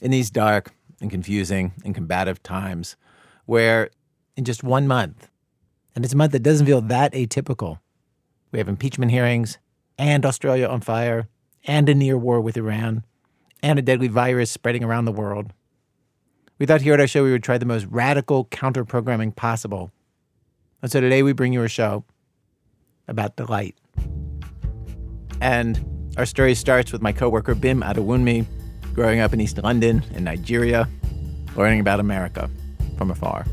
In these dark and confusing and combative times, where in just one month, and it's a month that doesn't feel that atypical, we have impeachment hearings and Australia on fire and a near war with Iran and a deadly virus spreading around the world. We thought here at our show we would try the most radical counter programming possible. And so today we bring you a show about delight. And our story starts with my coworker Bim Adewunmi growing up in East London in Nigeria, learning about America from afar.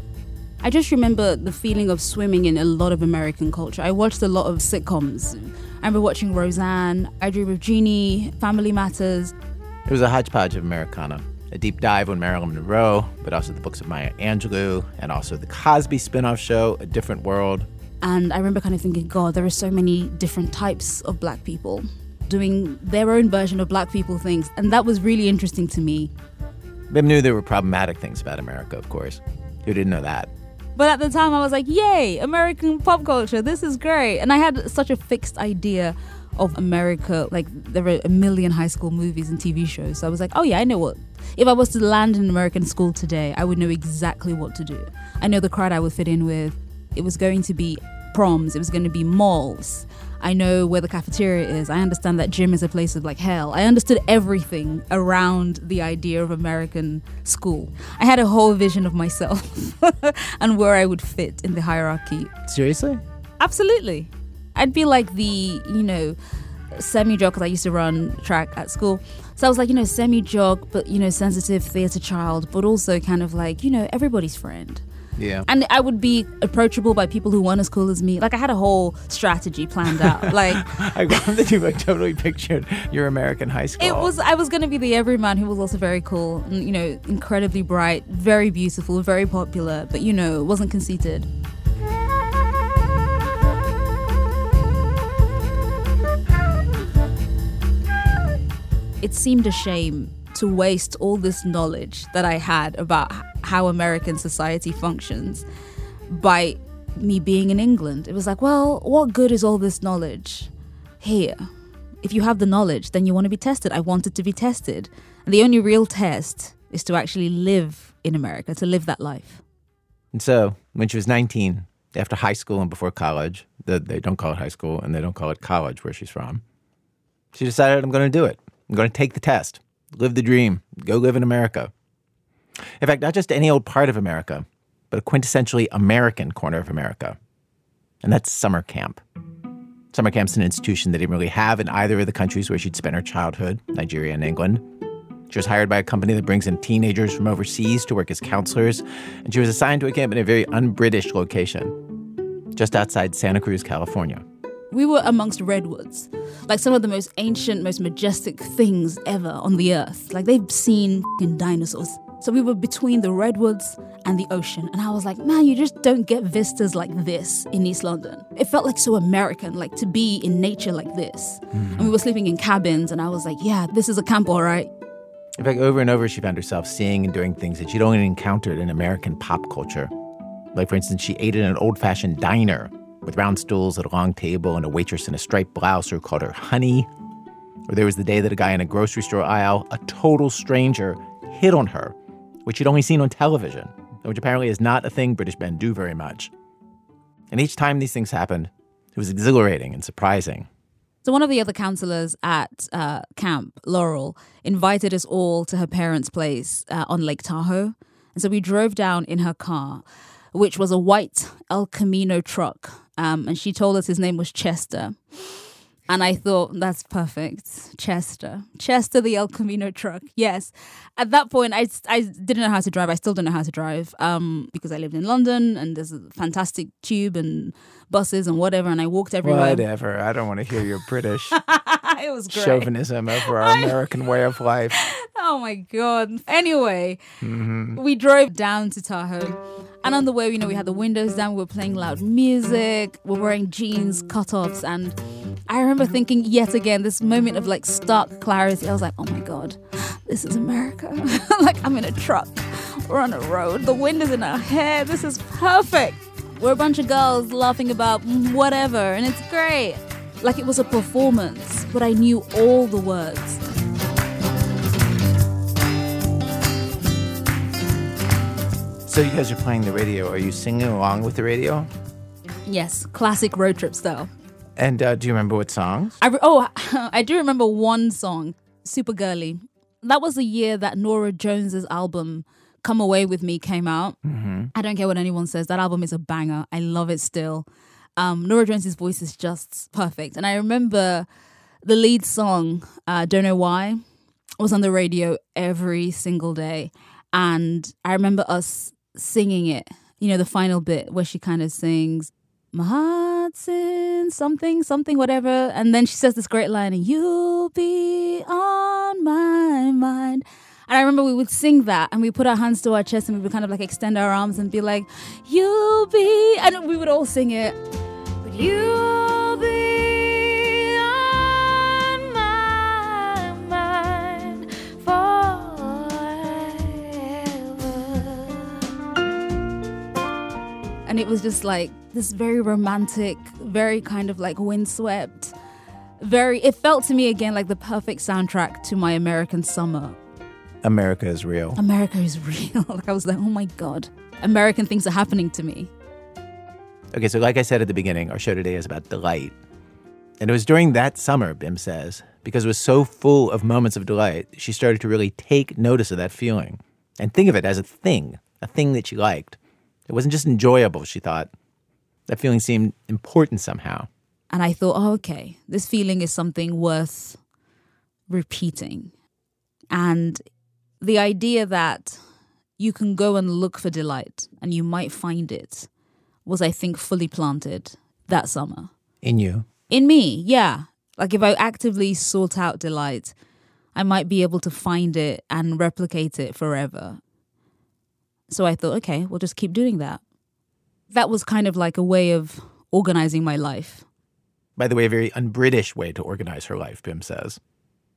I just remember the feeling of swimming in a lot of American culture. I watched a lot of sitcoms. I remember watching Roseanne, I Dream of Jeannie, Family Matters. It was a hodgepodge of Americana. A deep dive on Marilyn Monroe, but also the books of Maya Angelou, and also the Cosby spin off show, A Different World. And I remember kind of thinking, God, there are so many different types of black people doing their own version of black people things. And that was really interesting to me. Bim knew there were problematic things about America, of course. Who didn't know that? But at the time, I was like, yay, American pop culture, this is great. And I had such a fixed idea of America. Like, there were a million high school movies and TV shows. So I was like, oh, yeah, I know what. If I was to land in an American school today, I would know exactly what to do. I know the crowd I would fit in with. It was going to be proms, it was going to be malls. I know where the cafeteria is. I understand that gym is a place of like hell. I understood everything around the idea of American school. I had a whole vision of myself and where I would fit in the hierarchy. Seriously? Absolutely. I'd be like the, you know, semi jog because I used to run track at school. So I was like, you know, semi jog, but, you know, sensitive theatre child, but also kind of like, you know, everybody's friend. Yeah. And I would be approachable by people who weren't as cool as me. Like I had a whole strategy planned out. Like I love that you like totally pictured your American high school. it was I was gonna be the everyman who was also very cool and you know, incredibly bright, very beautiful, very popular, but you know, wasn't conceited. It seemed a shame to waste all this knowledge that I had about how American society functions by me being in England. It was like, well, what good is all this knowledge here? If you have the knowledge, then you want to be tested. I wanted to be tested. And the only real test is to actually live in America, to live that life. And so, when she was 19, after high school and before college, the, they don't call it high school and they don't call it college where she's from, she decided, I'm going to do it. I'm going to take the test, live the dream, go live in America. In fact, not just any old part of America, but a quintessentially American corner of America. And that's summer camp. Summer camp's an institution that didn't really have in either of the countries where she'd spent her childhood, Nigeria and England. She was hired by a company that brings in teenagers from overseas to work as counselors, and she was assigned to a camp in a very un British location, just outside Santa Cruz, California. We were amongst redwoods, like some of the most ancient, most majestic things ever on the earth. Like they've seen fing dinosaurs. So we were between the redwoods and the ocean. And I was like, man, you just don't get vistas like this in East London. It felt like so American, like to be in nature like this. Hmm. And we were sleeping in cabins, and I was like, yeah, this is a camp, all right. In fact, over and over, she found herself seeing and doing things that she'd only encountered in American pop culture. Like, for instance, she ate in an old fashioned diner with round stools at a long table and a waitress in a striped blouse who called her honey. Or there was the day that a guy in a grocery store aisle, a total stranger, hit on her, which she'd only seen on television, which apparently is not a thing British men do very much. And each time these things happened, it was exhilarating and surprising. So one of the other counselors at uh, camp, Laurel, invited us all to her parents' place uh, on Lake Tahoe, and so we drove down in her car, which was a white El Camino truck, um, and she told us his name was Chester. And I thought, that's perfect. Chester. Chester, the El Camino truck. Yes. At that point, I, I didn't know how to drive. I still don't know how to drive um, because I lived in London and there's a fantastic tube and buses and whatever. And I walked everywhere. Whatever. I don't want to hear your British it was great. chauvinism over our American way of life. Oh my god. Anyway, we drove down to Tahoe. And on the way, you know, we had the windows down, we were playing loud music, we we're wearing jeans, cutoffs, and I remember thinking yet again, this moment of like stark clarity. I was like, oh my god, this is America. like I'm in a truck. We're on a road. The wind is in our hair. This is perfect. We're a bunch of girls laughing about whatever, and it's great. Like it was a performance, but I knew all the words. So you guys are playing the radio. Are you singing along with the radio? Yes, classic road trip style. And uh, do you remember what songs? I re- oh, I do remember one song, Super Girly. That was the year that Norah Jones's album Come Away With Me came out. Mm-hmm. I don't care what anyone says. That album is a banger. I love it still. Um, Norah Jones's voice is just perfect. And I remember the lead song, uh, Don't Know Why, was on the radio every single day. And I remember us singing it, you know, the final bit where she kind of sings, My heart's in something, something, whatever. And then she says this great line, and You'll be on my mind. And I remember we would sing that and we put our hands to our chest and we would kind of like extend our arms and be like, You'll be, and we would all sing it. But you'll And it was just like this very romantic, very kind of like windswept, very, it felt to me again like the perfect soundtrack to my American summer. America is real. America is real. like I was like, oh my God, American things are happening to me. Okay, so like I said at the beginning, our show today is about delight. And it was during that summer, Bim says, because it was so full of moments of delight, she started to really take notice of that feeling and think of it as a thing, a thing that she liked. It wasn't just enjoyable, she thought. That feeling seemed important somehow. And I thought, oh, okay, this feeling is something worth repeating. And the idea that you can go and look for delight and you might find it was, I think, fully planted that summer. In you? In me, yeah. Like if I actively sought out delight, I might be able to find it and replicate it forever. So I thought, okay, we'll just keep doing that. That was kind of like a way of organizing my life. By the way, a very un British way to organize her life, Bim says.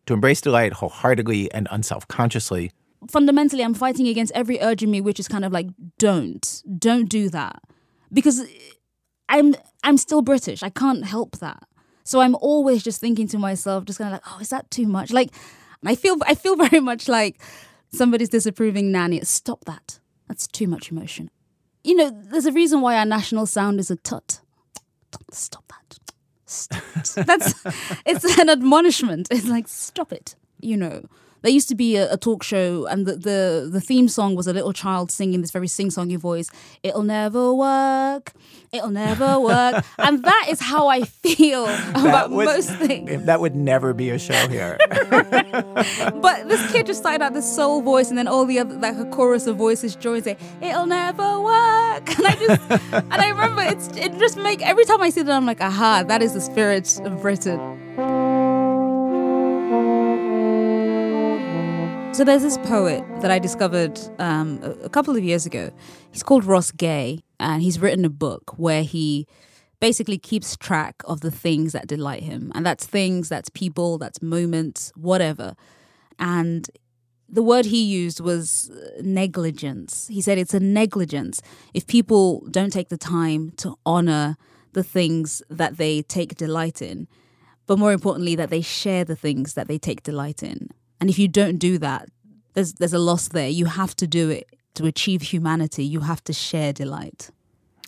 To embrace delight wholeheartedly and unself consciously. Fundamentally, I'm fighting against every urge in me, which is kind of like, don't, don't do that. Because I'm I'm still British. I can't help that. So I'm always just thinking to myself, just kind of like, oh, is that too much? Like, I feel I feel very much like somebody's disapproving nanny. Stop that. That's too much emotion. You know, there's a reason why our national sound is a tut. Stop that. Stop. That's it's an admonishment. It's like stop it. You know there used to be a, a talk show and the, the, the theme song was a little child singing this very sing-songy voice it'll never work it'll never work. And that is how i feel about was, most things. that would never be a show here. But this kid just started out this soul voice and then all the other like a chorus of voices joins it. it'll never work. And i just and i remember it's it just make every time i see that i'm like aha that is the spirit of britain So there's this poet that I discovered um, a couple of years ago. He's called Ross Gay, and he's written a book where he basically keeps track of the things that delight him. And that's things, that's people, that's moments, whatever. And the word he used was negligence. He said it's a negligence if people don't take the time to honor the things that they take delight in, but more importantly, that they share the things that they take delight in. And if you don't do that, there's there's a loss there. You have to do it to achieve humanity. You have to share delight.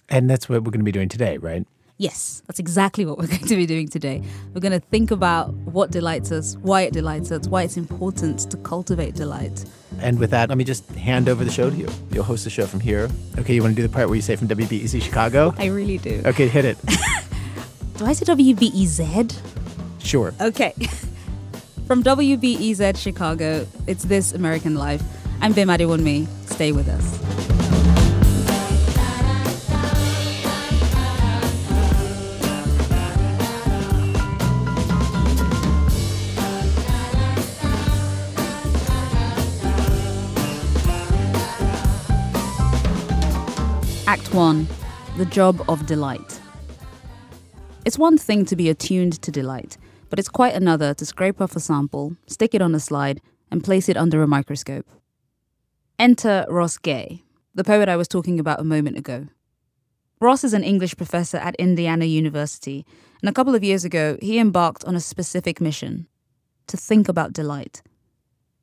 And that's what we're going to be doing today, right? Yes, that's exactly what we're going to be doing today. We're going to think about what delights us, why it delights us, why it's important to cultivate delight. And with that, let me just hand over the show to you. You'll host the show from here. Okay, you want to do the part where you say from WBEZ Chicago? I really do. Okay, hit it. do I say WBEZ? Sure. Okay. From WBEZ Chicago, it's This American Life. I'm Bim Adewunmi. Stay with us. Act 1 The Job of Delight. It's one thing to be attuned to delight but it's quite another to scrape off a sample, stick it on a slide, and place it under a microscope. Enter Ross Gay, the poet I was talking about a moment ago. Ross is an English professor at Indiana University, and a couple of years ago, he embarked on a specific mission to think about delight.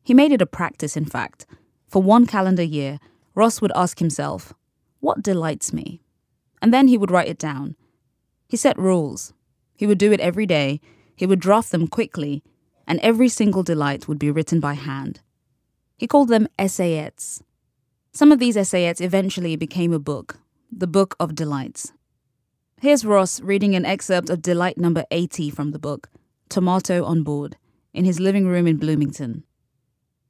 He made it a practice, in fact. For one calendar year, Ross would ask himself, What delights me? And then he would write it down. He set rules. He would do it every day, he would draft them quickly, and every single delight would be written by hand. He called them essayettes. Some of these essayettes eventually became a book, the Book of Delights. Here's Ross reading an excerpt of delight number 80 from the book, Tomato on Board, in his living room in Bloomington.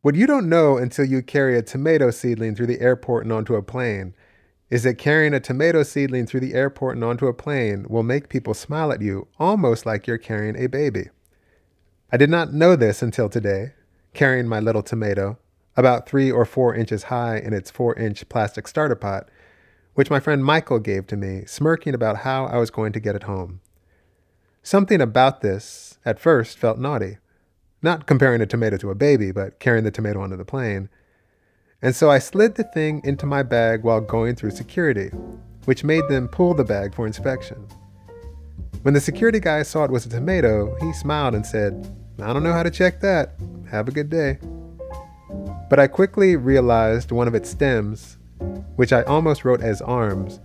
What you don't know until you carry a tomato seedling through the airport and onto a plane is that carrying a tomato seedling through the airport and onto a plane will make people smile at you almost like you're carrying a baby. I did not know this until today, carrying my little tomato, about three or four inches high in its four inch plastic starter pot, which my friend Michael gave to me, smirking about how I was going to get it home. Something about this, at first, felt naughty. Not comparing a tomato to a baby, but carrying the tomato onto the plane. And so I slid the thing into my bag while going through security, which made them pull the bag for inspection. When the security guy saw it was a tomato, he smiled and said, I don't know how to check that. Have a good day. But I quickly realized one of its stems, which I almost wrote as arms,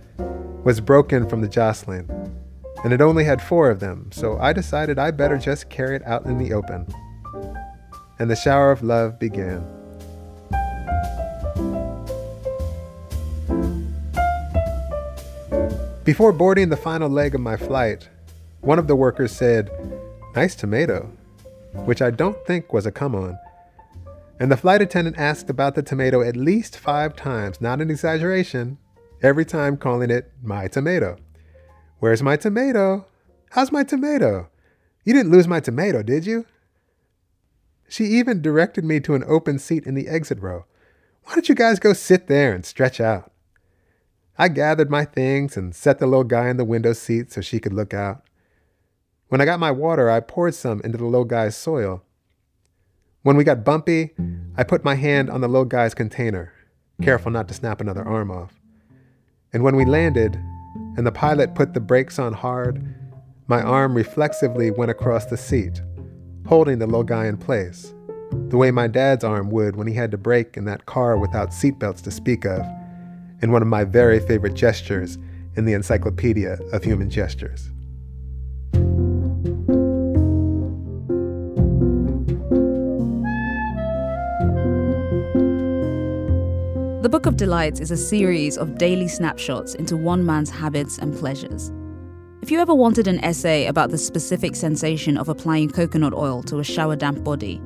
was broken from the jostling, and it only had four of them, so I decided I better just carry it out in the open. And the shower of love began. Before boarding the final leg of my flight, one of the workers said, Nice tomato, which I don't think was a come on. And the flight attendant asked about the tomato at least five times, not an exaggeration, every time calling it my tomato. Where's my tomato? How's my tomato? You didn't lose my tomato, did you? She even directed me to an open seat in the exit row. Why don't you guys go sit there and stretch out? I gathered my things and set the little guy in the window seat so she could look out. When I got my water, I poured some into the little guy's soil. When we got bumpy, I put my hand on the little guy's container, careful not to snap another arm off. And when we landed, and the pilot put the brakes on hard, my arm reflexively went across the seat, holding the little guy in place, the way my dad's arm would when he had to brake in that car without seatbelts to speak of, in one of my very favorite gestures in the Encyclopedia of Human Gestures. The Book of Delights is a series of daily snapshots into one man's habits and pleasures. If you ever wanted an essay about the specific sensation of applying coconut oil to a shower damp body,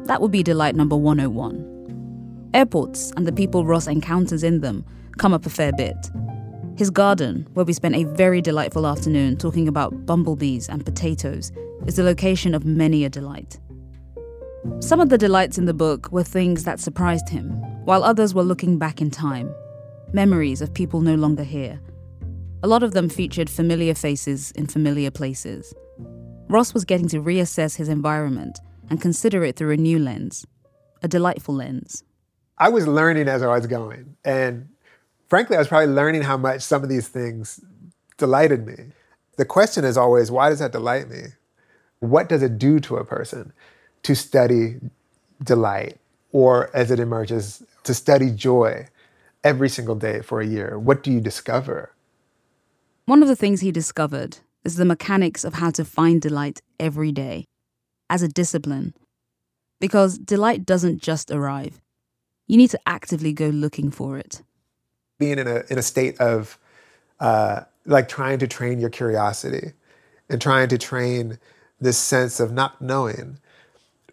that would be delight number 101. Airports and the people Ross encounters in them come up a fair bit. His garden, where we spent a very delightful afternoon talking about bumblebees and potatoes, is the location of many a delight. Some of the delights in the book were things that surprised him, while others were looking back in time, memories of people no longer here. A lot of them featured familiar faces in familiar places. Ross was getting to reassess his environment and consider it through a new lens, a delightful lens. I was learning as I was going. And frankly, I was probably learning how much some of these things delighted me. The question is always, why does that delight me? What does it do to a person? to study delight, or as it emerges, to study joy every single day for a year? What do you discover? One of the things he discovered is the mechanics of how to find delight every day as a discipline. Because delight doesn't just arrive, you need to actively go looking for it. Being in a, in a state of uh, like trying to train your curiosity and trying to train this sense of not knowing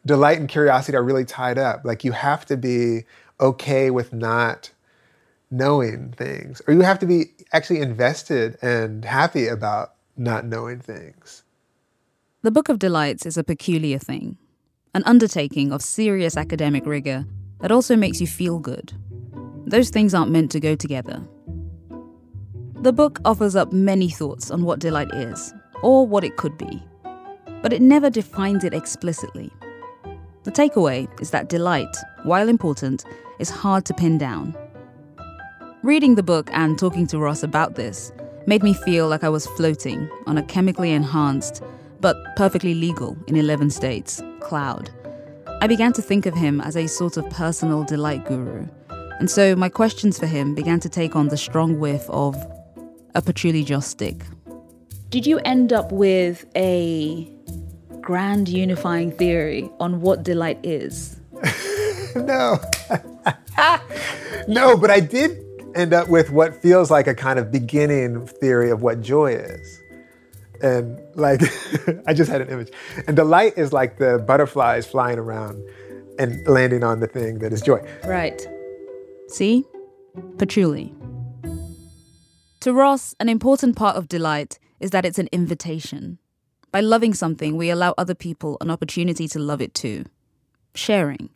delight and curiosity are really tied up. Like you have to be okay with not knowing things, or you have to be actually invested and happy about not knowing things. The Book of Delights is a peculiar thing, an undertaking of serious academic rigor that also makes you feel good. Those things aren't meant to go together. The book offers up many thoughts on what delight is, or what it could be, but it never defines it explicitly. The takeaway is that delight, while important, is hard to pin down. Reading the book and talking to Ross about this made me feel like I was floating on a chemically enhanced, but perfectly legal in 11 states, cloud. I began to think of him as a sort of personal delight guru, And so my questions for him began to take on the strong whiff of a patchouli joss stick. Did you end up with a grand unifying theory on what delight is? no. no, but I did end up with what feels like a kind of beginning theory of what joy is. And like, I just had an image. And delight is like the butterflies flying around and landing on the thing that is joy. Right. See? Patchouli. To Ross, an important part of delight is that it's an invitation. By loving something, we allow other people an opportunity to love it too. Sharing.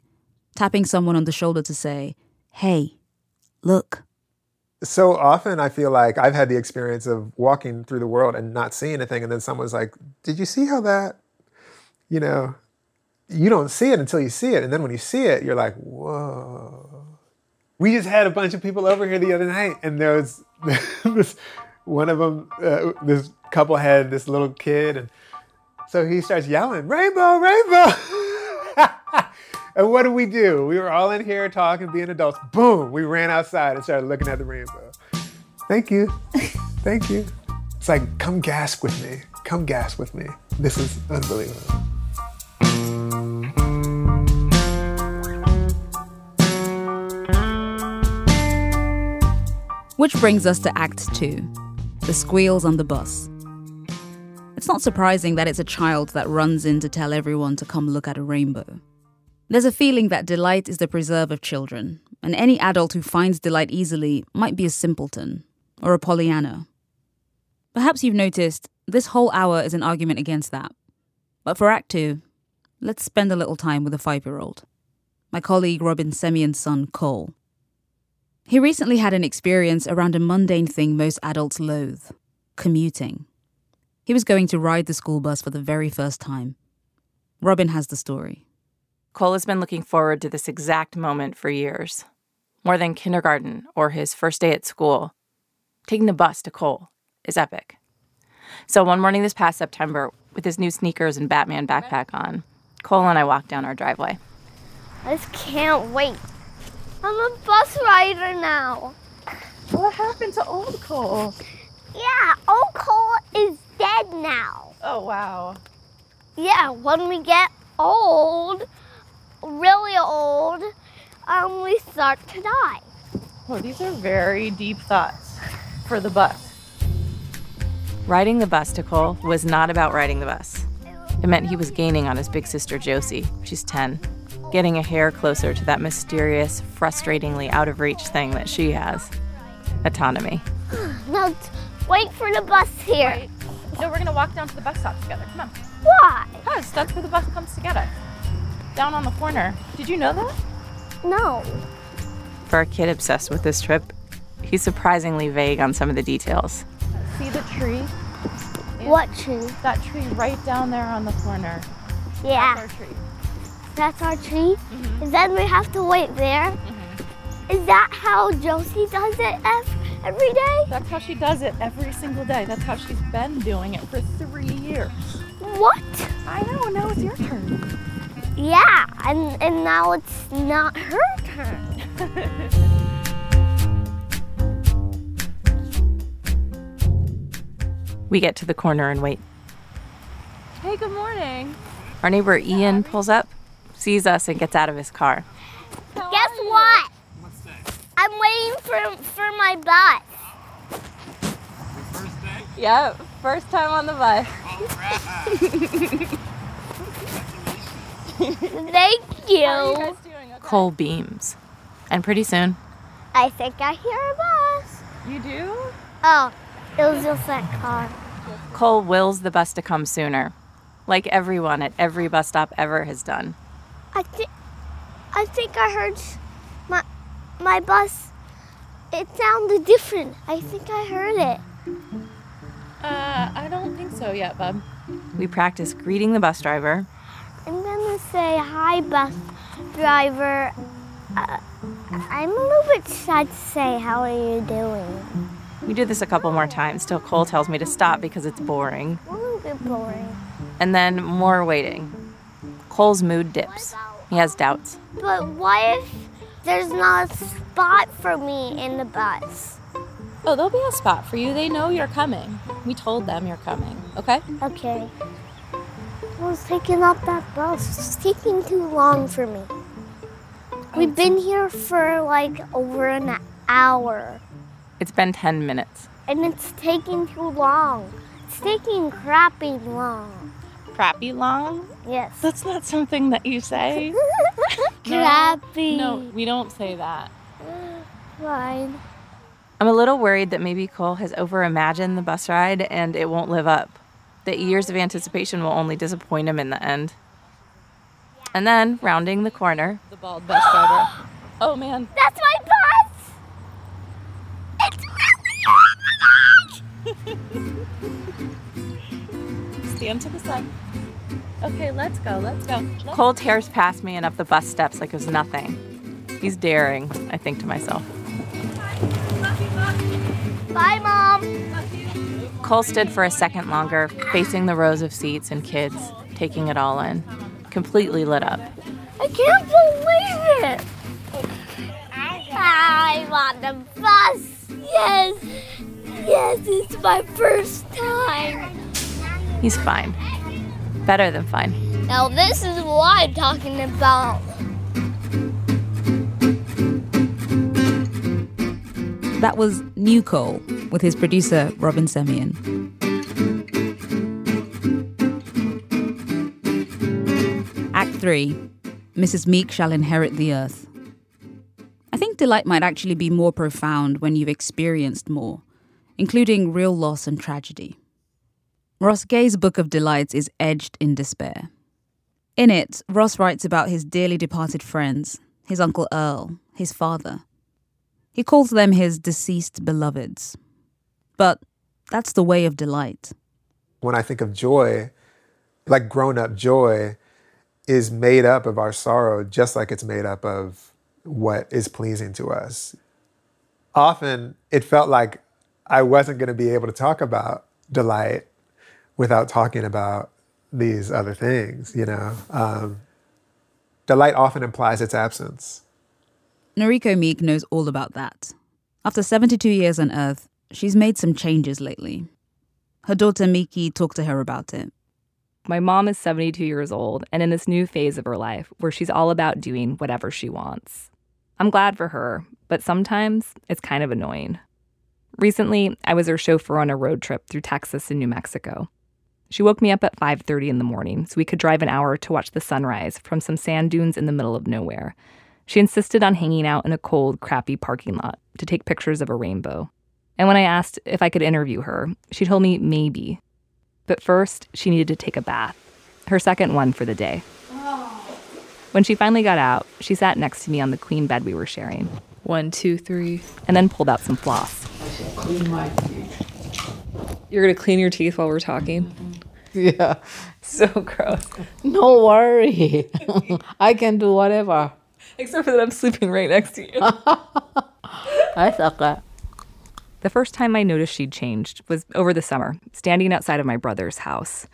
Tapping someone on the shoulder to say, hey, look. So often I feel like I've had the experience of walking through the world and not seeing anything, and then someone's like, Did you see how that, you know, you don't see it until you see it. And then when you see it, you're like, Whoa. We just had a bunch of people over here the other night, and there was this one of them, uh, this couple had this little kid, and so he starts yelling, Rainbow, rainbow. and what do we do? We were all in here talking, being adults. Boom, we ran outside and started looking at the rainbow. Thank you. Thank you. It's like, come gasp with me. Come gasp with me. This is unbelievable. Which brings us to Act Two the squeals on the bus. It's not surprising that it's a child that runs in to tell everyone to come look at a rainbow. There's a feeling that delight is the preserve of children, and any adult who finds delight easily might be a simpleton or a Pollyanna. Perhaps you've noticed this whole hour is an argument against that. But for Act Two, let's spend a little time with a five year old. My colleague Robyn Semien's son, Cole. He recently had an experience around a mundane thing most adults loathe commuting. He was going to ride the school bus for the very first time. Robyn has the story. Cole has been looking forward to this exact moment for years. More than kindergarten or his first day at school. Taking the bus to Cole is epic. So one morning this past September, with his new sneakers and Batman backpack on, Cole and I walked down our driveway. I just can't wait. I'm a bus rider now. What happened to old Cole? Yeah, old Cole is dead now. Oh, wow. Yeah, when we get old, really old, um, we start to die. Well, these are very deep thoughts for the bus. Riding the bus to Cole was not about riding the bus. It meant he was gaining on his big sister Josie. She's 10 getting a hair closer to that mysterious, frustratingly out of reach thing that she has autonomy. now, wait for the bus here. Wait. No, we're gonna walk down to the bus stop together. Come on. Why? Because that's where the bus comes to get us. Down on the corner. Did you know that? No. For a kid obsessed with this trip, he's surprisingly vague on some of the details. See the tree? What tree? That tree right down there on the corner. Yeah. That's our tree. That's our tree. Mm-hmm. And then we have to wait there. Mm-hmm. Is that how Josie does it every day? That's how she does it every single day. That's how she's been doing it for three years. What? I know. Now it's your turn. Yeah, and, and now it's not her turn. we get to the corner and wait. Hey, good morning. Our neighbor Ian pulls up sees us and gets out of his car. How Guess what? I'm waiting for, for my bus. First day? Yep, first time on the bus. Thank you. you okay? Cole beams. And pretty soon, I think I hear a bus. You do? Oh, it was just that car. Cole wills the bus to come sooner, like everyone at every bus stop ever has done. I think I think I heard my my bus. It sounded different. I think I heard it. Uh, I don't think so yet, bub. We practice greeting the bus driver. I'm gonna say hi, bus driver. Uh, I'm a little bit sad to say, how are you doing? We do this a couple more times till Cole tells me to stop because it's boring. A little bit boring. And then more waiting. Cole's mood dips. He has doubts. But what if there's not a spot for me in the bus. Oh, there'll be a spot for you. They know you're coming. We told them you're coming, okay? Okay. I was taking up that bus. It's taking too long for me. We've um, been here for like over an hour, It's been 10 minutes. and it's taking too long. It's taking crappy long. Crappy long? Yes. That's not something that you say. crappy. No, we don't say that. Fine. I'm a little worried that maybe Cole has overimagined the bus ride and it won't live up. That years of anticipation will only disappoint him in the end. And then, rounding the corner, The bald bus driver. Oh man. That's my bus. It's Stand to the side. Okay, let's go. Let's go. Let's Cole tears past me and up the bus steps like it was nothing. He's daring, I think to myself. Bye, mom. Cole stood for a second longer, facing the rows of seats and kids, taking it all in, completely lit up. I can't believe it. I'm on the bus. Yes. Yes, it's my first time. He's fine. Better than fine. Now this is what I'm talking about. That was New Cole with his producer Robyn Semien. Act 3 Mrs. Meek shall inherit the earth. I think delight might actually be more profound when you've experienced more, including real loss and tragedy. Ross Gay's Book of Delights is edged in despair. In it, Ross writes about his dearly departed friends, his Uncle Earl, his father. He calls them his deceased beloveds. But that's the way of delight. When I think of joy, like grown up joy is made up of our sorrow, just like it's made up of what is pleasing to us. Often it felt like I wasn't going to be able to talk about delight without talking about these other things, you know. Um, delight often implies its absence. Noriko Meek knows all about that. After 72 years on Earth, she's made some changes lately. Her daughter Miki talked to her about it. My mom is 72 years old and in this new phase of her life where she's all about doing whatever she wants. I'm glad for her, but sometimes it's kind of annoying. Recently, I was her chauffeur on a road trip through Texas and New Mexico. She woke me up at 5:30 in the morning so we could drive an hour to watch the sunrise from some sand dunes in the middle of nowhere. She insisted on hanging out in a cold, crappy parking lot to take pictures of a rainbow. And when I asked if I could interview her, she told me maybe. But first, she needed to take a bath, her second one for the day. When she finally got out, she sat next to me on the queen bed we were sharing. One, two, three. And then pulled out some floss. You're gonna clean your teeth while we're talking? Yeah, So gross. no worry. I can do whatever. Except for that I'm sleeping right next to you. That's that. The first time I noticed she'd changed was over the summer, standing outside of my brother's house.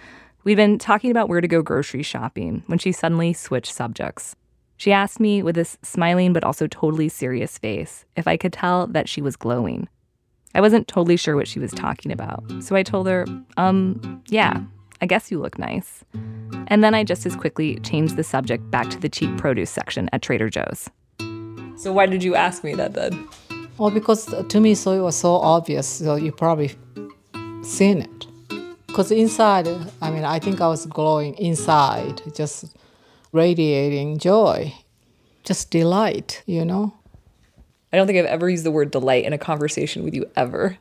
We'd been talking about where to go grocery shopping when she suddenly switched subjects. She asked me with this smiling but also totally serious face if I could tell that she was glowing. I wasn't totally sure what she was talking about, so I told her, um, yeah, I guess you look nice. And then I just as quickly changed the subject back to the cheap produce section at Trader Joe's. So why did you ask me that then? Well, because to me, so it was so obvious. So you probably seen it. Because inside, I mean, I think I was glowing inside, just radiating joy, just delight, you know. I don't think I've ever used the word delight in a conversation with you ever.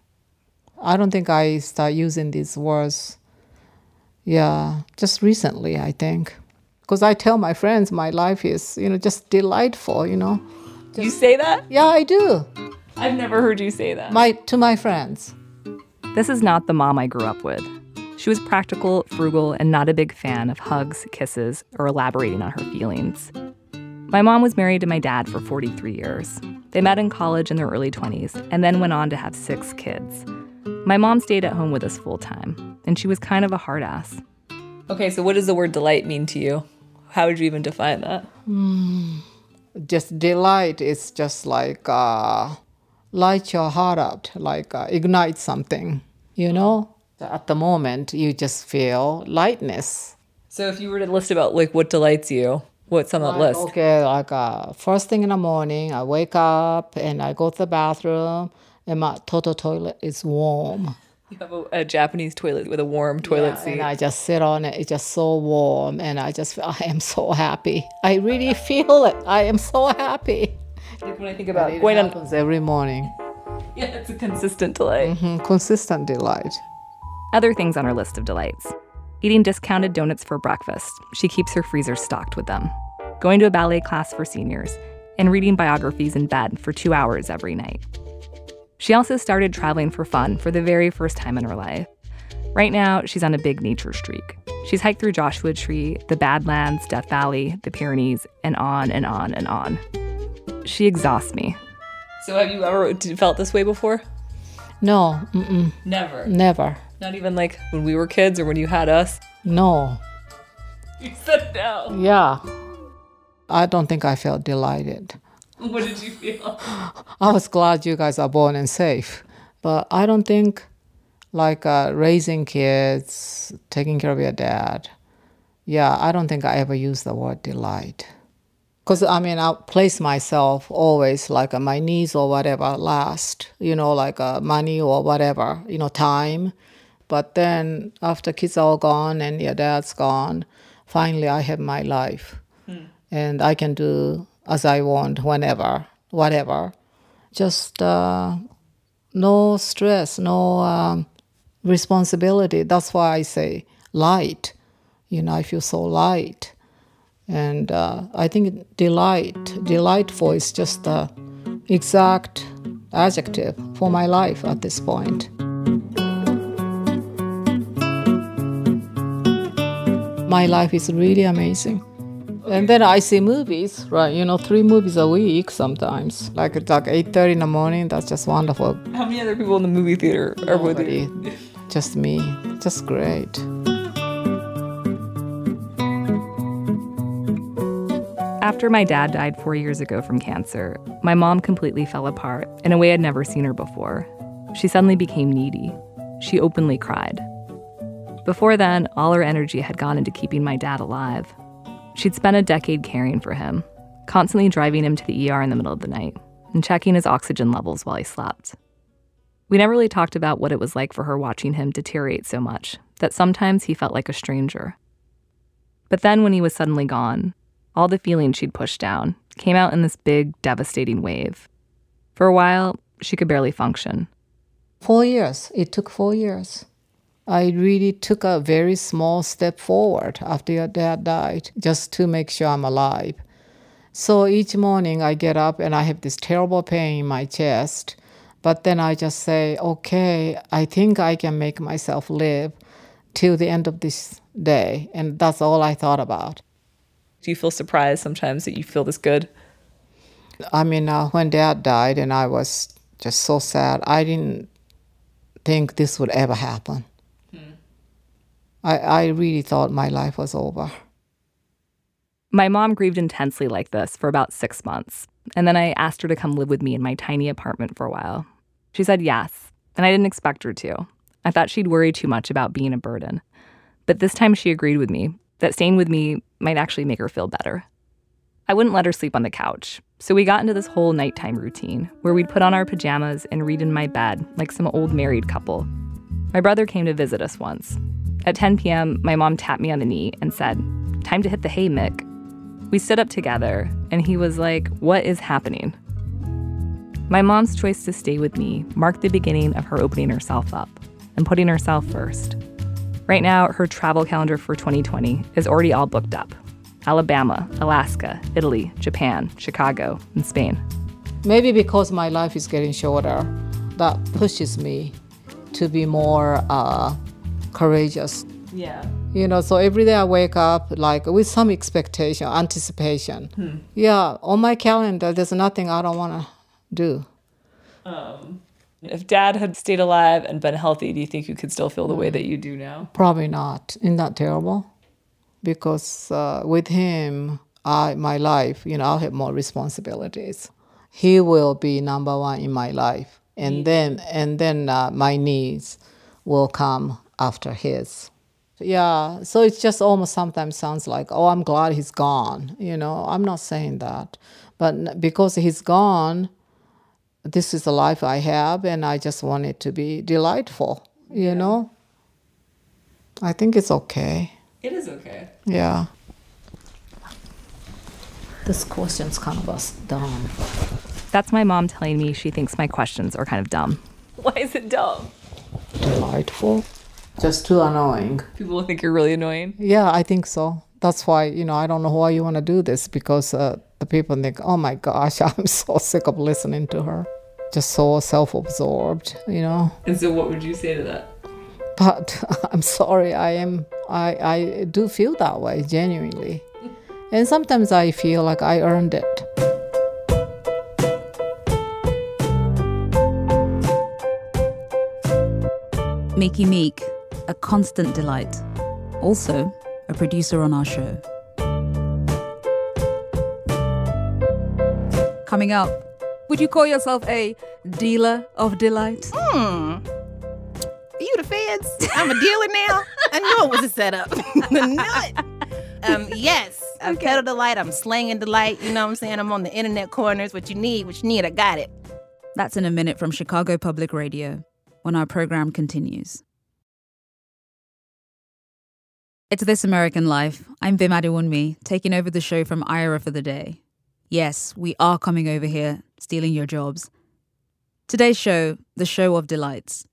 I don't think I start using these words. Yeah, just recently, I think. Because I tell my friends my life is, you know, just delightful, you know. you say that? Yeah, I do. I've never heard you say that. My to my friends. This is not the mom I grew up with. She was practical, frugal, and not a big fan of hugs, kisses, or elaborating on her feelings. My mom was married to my dad for 43 years. They met in college in their early 20s and then went on to have six kids. My mom stayed at home with us full time, and she was kind of a hard ass. Okay, so what does the word delight mean to you? How would you even define that? Just delight is just like uh, light your heart up, like uh, ignite something, you know? At the moment, you just feel lightness. So if you were to list about like what delights you, what's on that Like, list? Okay, like uh, first thing in the morning, I wake up and I go to the bathroom, and my Toto toilet is warm. You have a, a Japanese toilet with a warm toilet Yeah, seat. And I just sit on it. It's just so warm, and I just I am so happy. I really feel it. I am so happy. Like when I think about It going on, happens every morning. yeah, it's a consistent delight. Mhm, Consistent delight. Other things on her list of delights eating discounted donuts for breakfast. She keeps her freezer stocked with them. Going to a ballet class for seniors, and reading biographies in bed for two hours every night. She also started traveling for fun for the very first time in her life. Right now, she's on a big nature streak. She's hiked through Joshua Tree, the Badlands, Death Valley, the Pyrenees, and on and on and on. She exhausts me. So, have you ever felt this way before? No, mm-mm, Never. never. Not even like when we were kids or when you had us. No. You said no. Yeah. I don't think I felt delighted. What did you feel? I was glad you guys are born and safe, but I don't think like uh, raising kids, taking care of your dad. Yeah, I don't think I ever used the word delight. Because I mean, I place myself always like uh, my needs or whatever last, you know, like uh, money or whatever, you know, time. But then after kids are all gone and your dad's gone, finally I have my life. And I can do as I want whenever, whatever. Just uh, no stress, no um, responsibility. That's why I say light. You know, I feel so light. And uh, I think delight, delightful is just the exact adjective for my life at this point. My life is really amazing. And then I see movies, right? You know, three movies a week sometimes. Like it's like eight thirty in the morning. That's just wonderful. How many other people in the movie theater are with Nobody, you? just me. Just great. After my dad died four years ago from cancer, my mom completely fell apart in a way I'd never seen her before. She suddenly became needy. She openly cried. Before then, all her energy had gone into keeping my dad alive. She'd spent a decade caring for him, constantly driving him to the ER in the middle of the night and checking his oxygen levels while he slept. We never really talked about what it was like for her watching him deteriorate so much that sometimes he felt like a stranger. But then, when he was suddenly gone, all the feelings she'd pushed down came out in this big, devastating wave. For a while, she could barely function. Four years. It took four years. I really took a very small step forward after your dad died, just to make sure I'm alive. So each morning I get up and I have this terrible pain in my chest, but then I just say, okay, I think I can make myself live till the end of this day. And that's all I thought about. Do you feel surprised sometimes that you feel this good? I mean, uh, when dad died and I was just so sad, I didn't think this would ever happen. I, I really thought my life was over. My mom grieved intensely like this for about six months, and then I asked her to come live with me in my tiny apartment for a while. She said yes, and I didn't expect her to. I thought she'd worry too much about being a burden. But this time she agreed with me that staying with me might actually make her feel better. I wouldn't let her sleep on the couch, so we got into this whole nighttime routine where we'd put on our pajamas and read in my bed like some old married couple. My brother came to visit us once. At 10 p.m., my mom tapped me on the knee and said, Time to hit the hay, Mick. We stood up together, and he was like, What is happening? My mom's choice to stay with me marked the beginning of her opening herself up and putting herself first. Right now, her travel calendar for 2020 is already all booked up Alabama, Alaska, Italy, Japan, Chicago, and Spain. Maybe because my life is getting shorter, that pushes me to be more uh, courageous. Yeah. You know, so every day I wake up like with some expectation, anticipation. Yeah, on my calendar, there's nothing I don't want to do. Um, If dad had stayed alive and been healthy, do you think you could still feel the way that you do now? Probably not. Isn't that terrible? Because uh, with him, I my life, you know, I'll have more responsibilities. He will be number one in my life, and then and then uh, my needs will come after his. Yeah, so it just almost sometimes sounds like, oh, I'm glad he's gone. You know, I'm not saying that, but because he's gone, this is the life I have, and I just want it to be delightful. You know, I think it's okay. It is okay. Yeah. This question's kind of us dumb. That's my mom telling me she thinks my questions are kind of dumb. Why is it dumb? Delightful. Just too annoying. People think you're really annoying. Yeah, I think so. That's why, you know, I don't know why you want to do this because uh, the people think, oh my gosh, I'm so sick of listening to her. Just so self absorbed, you know. And so, what would you say to that? But I'm sorry, I am, I, I do feel that way, genuinely. And sometimes I feel like I earned it. Miki Meek, a constant delight. Also, a producer on our show. Coming up, would you call yourself a dealer of delight? Hmm. Are you the feds? I'm a dealer now. I knew it was a setup. Knew it. Um, yes, I'm pedal delight. I'm slanging delight. You know what I'm saying? I'm on the internet corners. What you need, what you need, I got it. That's in a minute from Chicago Public Radio when our program continues. It's This American Life. I'm Bim Adewunmi, taking over the show from Ira for the day. Yes, we are coming over here, stealing your jobs. Today's show, the show of delights.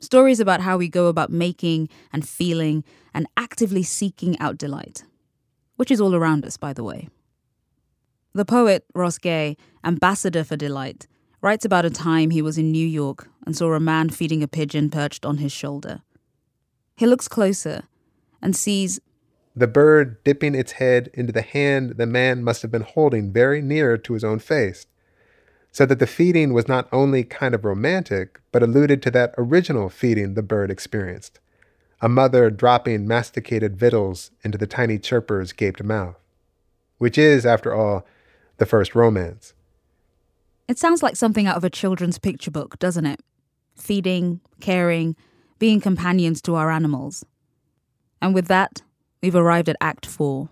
Stories about how we go about making and feeling and actively seeking out delight, which is all around us, by the way. The poet Ross Gay, ambassador for delight, writes about a time he was in New York and saw a man feeding a pigeon perched on his shoulder. He looks closer and sees The bird dipping its head into the hand the man must have been holding very near to his own face, so that the feeding was not only kind of romantic, but alluded to that original feeding the bird experienced a mother dropping masticated victuals into the tiny chirper's gaped mouth, which is, after all, the first romance. It sounds like something out of a children's picture book, doesn't it? Feeding, caring, being companions to our animals. And with that, we've arrived at Act 4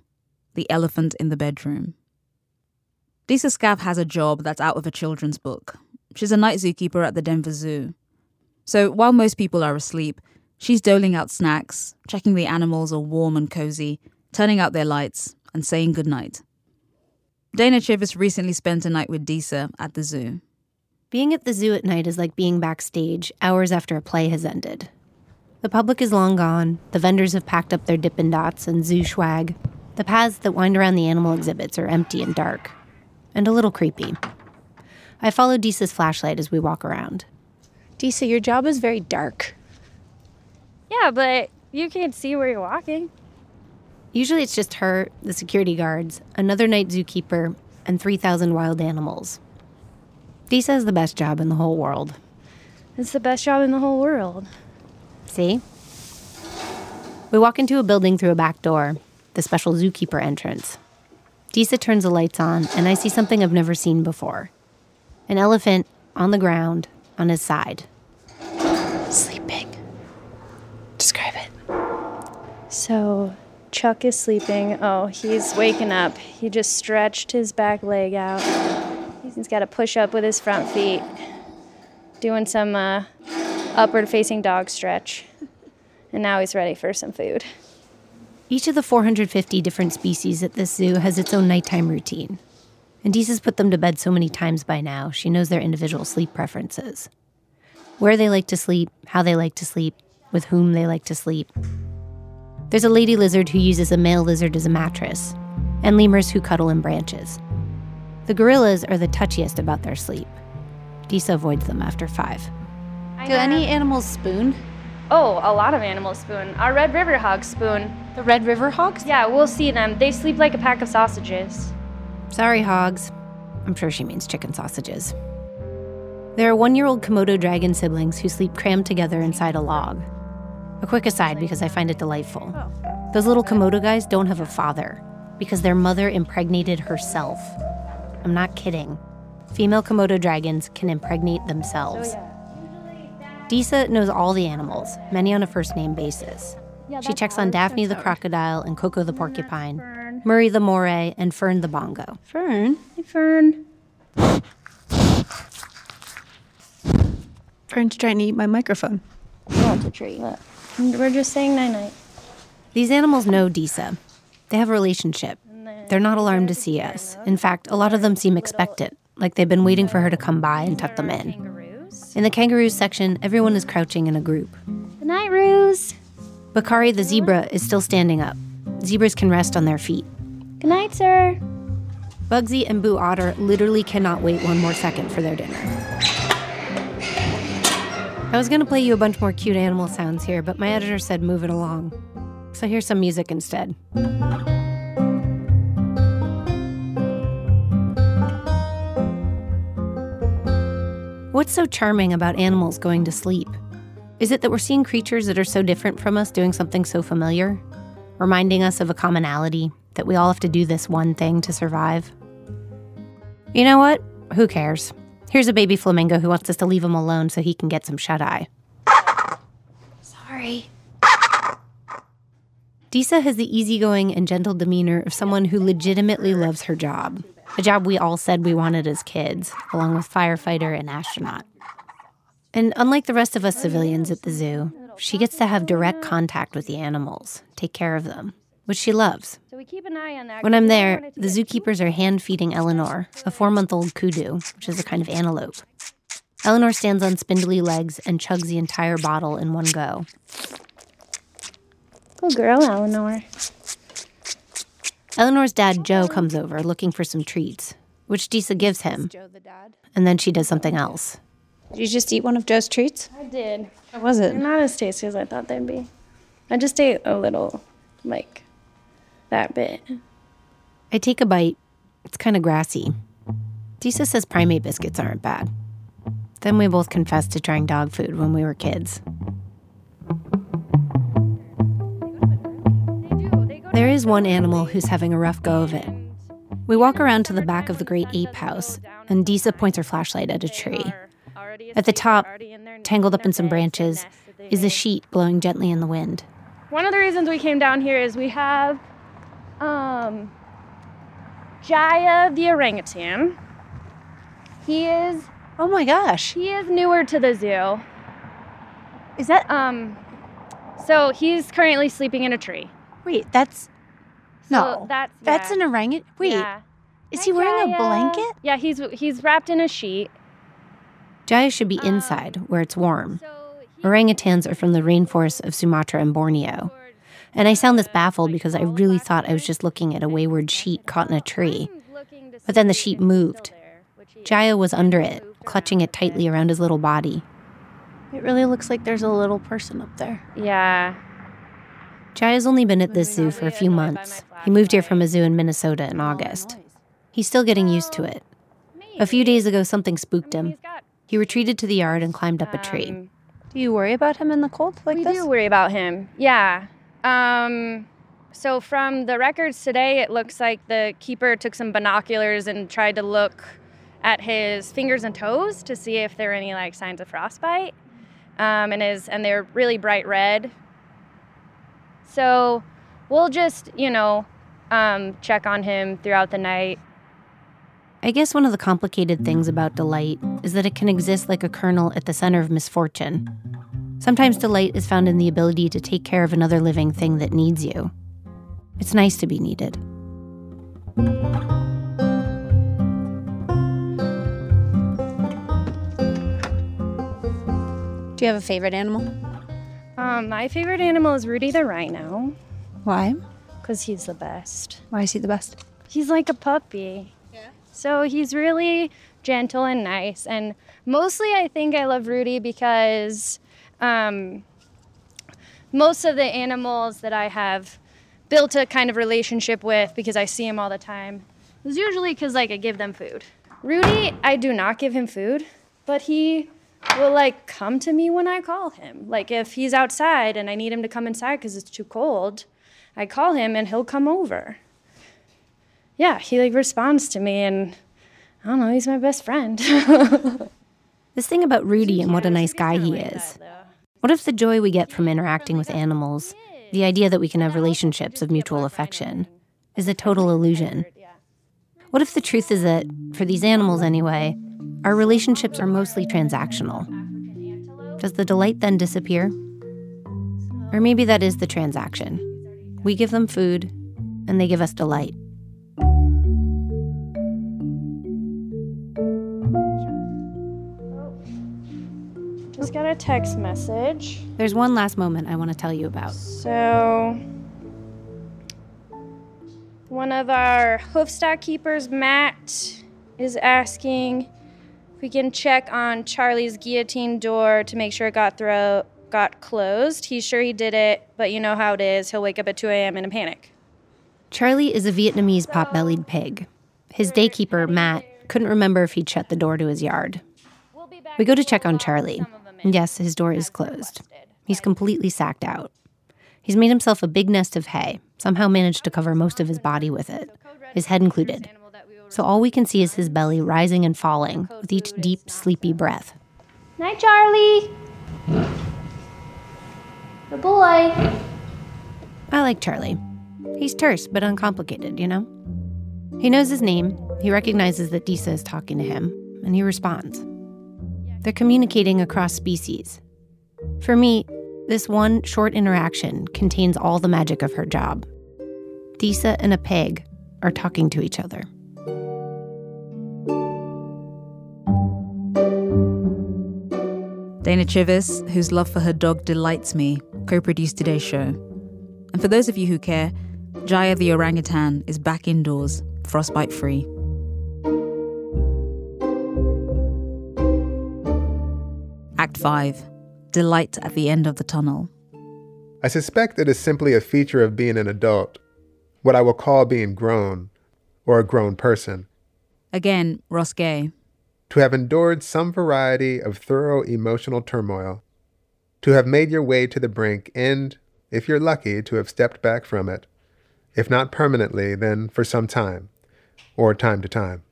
The Elephant in the Bedroom. Disa Scav has a job that's out of a children's book. She's a night zookeeper at the Denver Zoo. So while most people are asleep, she's doling out snacks, checking the animals are warm and cozy, turning out their lights, and saying goodnight. Dana Chivvis recently spent a night with Disa at the zoo. Being at the zoo at night is like being backstage hours after a play has ended. The public is long gone, the vendors have packed up their Dippin' Dots and zoo swag. The paths that wind around the animal exhibits are empty and dark, and a little creepy. I follow Disa's flashlight as we walk around. Disa, your job is very dark. Yeah, but you can't see where you're walking. Usually it's just her, the security guards, another night zookeeper, and 3,000 wild animals. Disa has the best job in the whole world. It's the best job in the whole world. See? We walk into a building through a back door, the special zookeeper entrance. Disa turns the lights on, and I see something I've never seen before an elephant on the ground on his side. Sleeping. Describe it. So, Chuck is sleeping. Oh, he's waking up. He just stretched his back leg out. He's got to push up with his front feet, doing some uh, upward facing dog stretch. And now he's ready for some food. Each of the 450 different species at this zoo has its own nighttime routine. And Disa's put them to bed so many times by now, she knows their individual sleep preferences. Where they like to sleep, how they like to sleep, with whom they like to sleep. There's a lady lizard who uses a male lizard as a mattress, and lemurs who cuddle in branches. The gorillas are the touchiest about their sleep. Disa avoids them after five. Do any animals spoon? Oh, a lot of animals spoon. Our Red River hogs spoon. The Red River hogs? Yeah, we'll see them. They sleep like a pack of sausages. Sorry, hogs. I'm sure she means chicken sausages. There are one year old Komodo dragon siblings who sleep crammed together inside a log. A quick aside because I find it delightful. Those little Komodo guys don't have a father. because their mother impregnated herself. I'm not kidding. Female Komodo dragons can impregnate themselves. Oh, Disa knows all the animals, many on a first name basis. she checks on Daphne the crocodile and Coco the porcupine, Murray the moray, and Fern the bongo. Fern? Hey, Fern. Fern's trying to eat my microphone. He wants a treat. We're just saying night night. These animals know Disa. They have a relationship. They're not alarmed to see us. In fact, a lot of them seem expectant, like they've been waiting for her to come by and tuck them in. In the kangaroos section, everyone is crouching in a group. Good night, Ruse. Bakari the zebra is still standing up. Zebras can rest on their feet. Good night, sir. Bugsy and Boo Otter literally cannot wait one more second for their dinner. I was gonna play you a bunch more cute animal sounds here, but my editor said move it along. So here's some music instead. What's so charming about animals going to sleep? Is it that we're seeing creatures that are so different from us doing something so familiar? Reminding us of a commonality that we all have to do this one thing to survive? You know what? Who cares? Here's a baby flamingo who wants us to leave him alone so he can get some shut eye. Sorry. Disa has the easygoing and gentle demeanor of someone who legitimately loves her job. A job we all said we wanted as kids, along with firefighter and astronaut. And unlike the rest of us civilians at the zoo, she gets to have direct contact with the animals, take care of them, which she loves. So we keep an eye on that. When I'm there, the zookeepers are hand feeding Eleanor, a four month old kudu, which is a kind of antelope. Eleanor stands on spindly legs and chugs the entire bottle in one go. Good girl, Eleanor. Eleanor's dad, Joe, comes over looking for some treats, which Disa gives him. And then she does something else. Did you just eat one of Joe's treats? I did. How was it? They're not as tasty as I thought they'd be. I just ate a little, like that bit. I take a bite. It's kind of grassy. Disa says primate biscuits aren't bad. Then we both confess to trying dog food when we were kids. There is one animal who's having a rough go of it. We walk around to the back of the great ape house, and Disa points her flashlight at a tree. At the top, tangled up in some branches, is a sheet blowing gently in the wind. One of the reasons we came down here is we have um, Jaya the orangutan. He is. Oh my gosh. He is newer to the zoo. Is that. Um, so he's currently sleeping in a tree. Wait, that's. No. So that's That's yeah. an orangutan. Wait. Yeah. Is Hi, he wearing Jaya. a blanket? Yeah, he's he's wrapped in a sheet. Jaya should be inside, where it's warm. Orangutans are from the rainforests of Sumatra and Borneo. And I sound this baffled because I really thought I was just looking at a wayward sheet caught in a tree. But then the sheet moved. Jaya was under it, clutching it tightly around his little body. It really looks like there's a little person up there. Yeah. Jaya's only been at this zoo for a few months. He moved here from a zoo in Minnesota in August. He's still getting used to it. A few days ago, something spooked him. He retreated to the yard and climbed up a tree. Do you worry about him in the cold like we this? do worry about him. Yeah. Um, so from the records today, it looks like the keeper took some binoculars and tried to look at his fingers and toes to see if there were any like signs of frostbite. Um, and his and they're really bright red. So we'll just you know um, check on him throughout the night. I guess one of the complicated things about delight is that it can exist like a kernel at the center of misfortune. Sometimes delight is found in the ability to take care of another living thing that needs you. It's nice to be needed. Do you have a favorite animal? Um, my favorite animal is Rudy the rhino Why? because he's the best. Why is he the best? He's like a puppy. Yeah. So he's really gentle and nice. And mostly, I think I love Rudy because um, most of the animals that I have built a kind of relationship with because I see him all the time is usually because like I give them food. Rudy, I do not give him food, but he will like come to me when I call him. Like if he's outside and I need him to come inside because it's too cold, I call him and he'll come over. yeah, he like responds to me and I don't know, he's my best friend. This thing about Rudy and what a nice guy he is. What if the joy we get from interacting with animals, the idea that we can have relationships of mutual affection, is a total illusion? What if the truth is that, for these animals anyway, our relationships are mostly transactional? Does the delight then disappear? Or maybe that is the transaction. We give them food, and they give us delight. Just got a text message. There's one last moment I want to tell you about. So, one of our hoofstock keepers, Matt, is asking we can check on Charlie's guillotine door to make sure it got throw got closed. He's sure he did it, but you know how it is. He'll wake up at 2 a.m. in a panic. Charlie is a Vietnamese pot bellied pig. His daykeeper, Matt, couldn't remember if he'd shut the door to his yard. We go to check on Charlie. Yes, his door is closed. He's completely sacked out. He's made himself a big nest of hay, somehow managed to cover most of his body with it, his head included. So all we can see is his belly rising and falling with each deep, sleepy breath. Night, Charlie. Good boy. I like Charlie. He's terse but uncomplicated, you know? He knows his name, he recognizes that Disa is talking to him, and he responds. They're communicating across species. For me, this one short interaction contains all the magic of her job. Disa and a pig are talking to each other. Dana Chivvis, whose love for her dog delights me, co produced today's show. And for those of you who care, Jaya the orangutan is back indoors, frostbite free. Act 5 Delight at the end of the tunnel. I suspect it is simply a feature of being an adult, what I will call being grown, or a grown person. Again, Ross Gay. To have endured some variety of thorough emotional turmoil, to have made your way to the brink, and, if you're lucky, to have stepped back from it, if not permanently, then for some time, or time to time.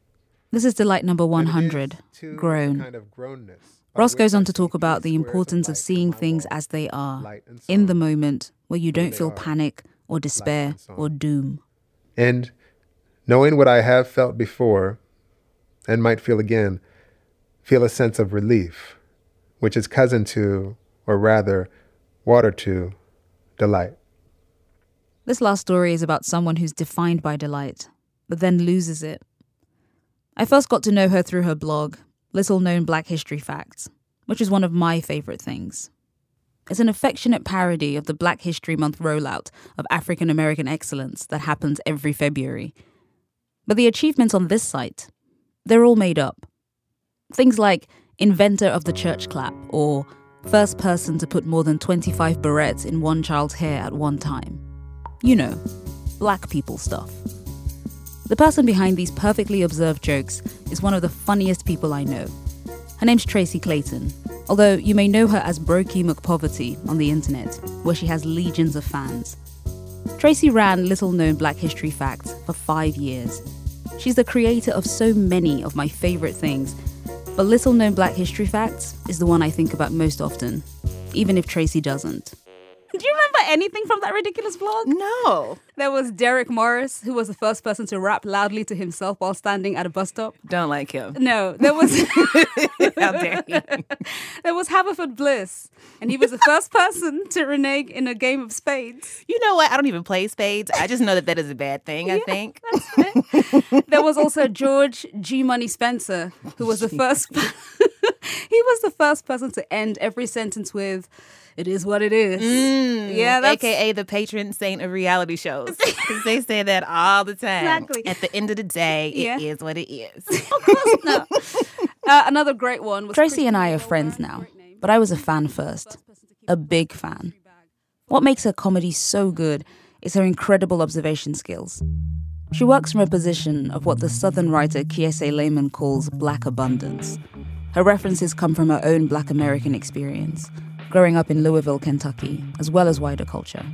This is delight number 100 Grown. Kind of grownness. Ross goes on to talk about the importance of seeing things as they are, in the moment, where you don't feel panic or despair or doom. And knowing what I have felt before, and might feel again, feel a sense of relief, which is cousin to, or rather, water to, delight. This last story is about someone who's defined by delight, but then loses it. I first got to know her through her blog, Little Known Black History Facts, which is one of my favorite things. It's an affectionate parody of the Black History Month rollout of African American excellence that happens every February. But the achievements on this site, they're all made up. Things like inventor of the church clap or first person to put more than 25 barrettes in one child's hair at one time. You know, black people stuff. The person behind these perfectly observed jokes is one of the funniest people I know. Her name's Tracy Clayton, although you may know her as Brokey McPoverty on the internet, where she has legions of fans. Tracy ran Little Known Black History Facts for five years. She's the creator of so many of my favorite things, but Little Known Black History Facts is the one I think about most often, even if Tracy doesn't. Do you remember anything from that ridiculous vlog? No. There was Derek Morris, who was the first person to rap loudly to himself while standing at a bus stop. Don't like him. No, there was How dare you? there was Haverford Bliss, and he was the first person to renege in a game of spades. You know what? I don't even play spades. I just know that that is a bad thing, I think. There was also George G Money Spencer, who was the first. he was the first person to end every sentence with "It is what it is." Mm, yeah, that's AKA the patron saint of reality shows. Because they say that all the time. Exactly. At the end of the day, it is Yeah. what it is. no. Uh, another great one was Tracy and I are friends now, but I was a fan first, a big fan. What makes her comedy so good is her incredible observation skills. She works from a position of what the Southern writer Kiese Laymon calls black abundance. Her references come from her own black American experience, growing up in Louisville, Kentucky, as well as wider culture.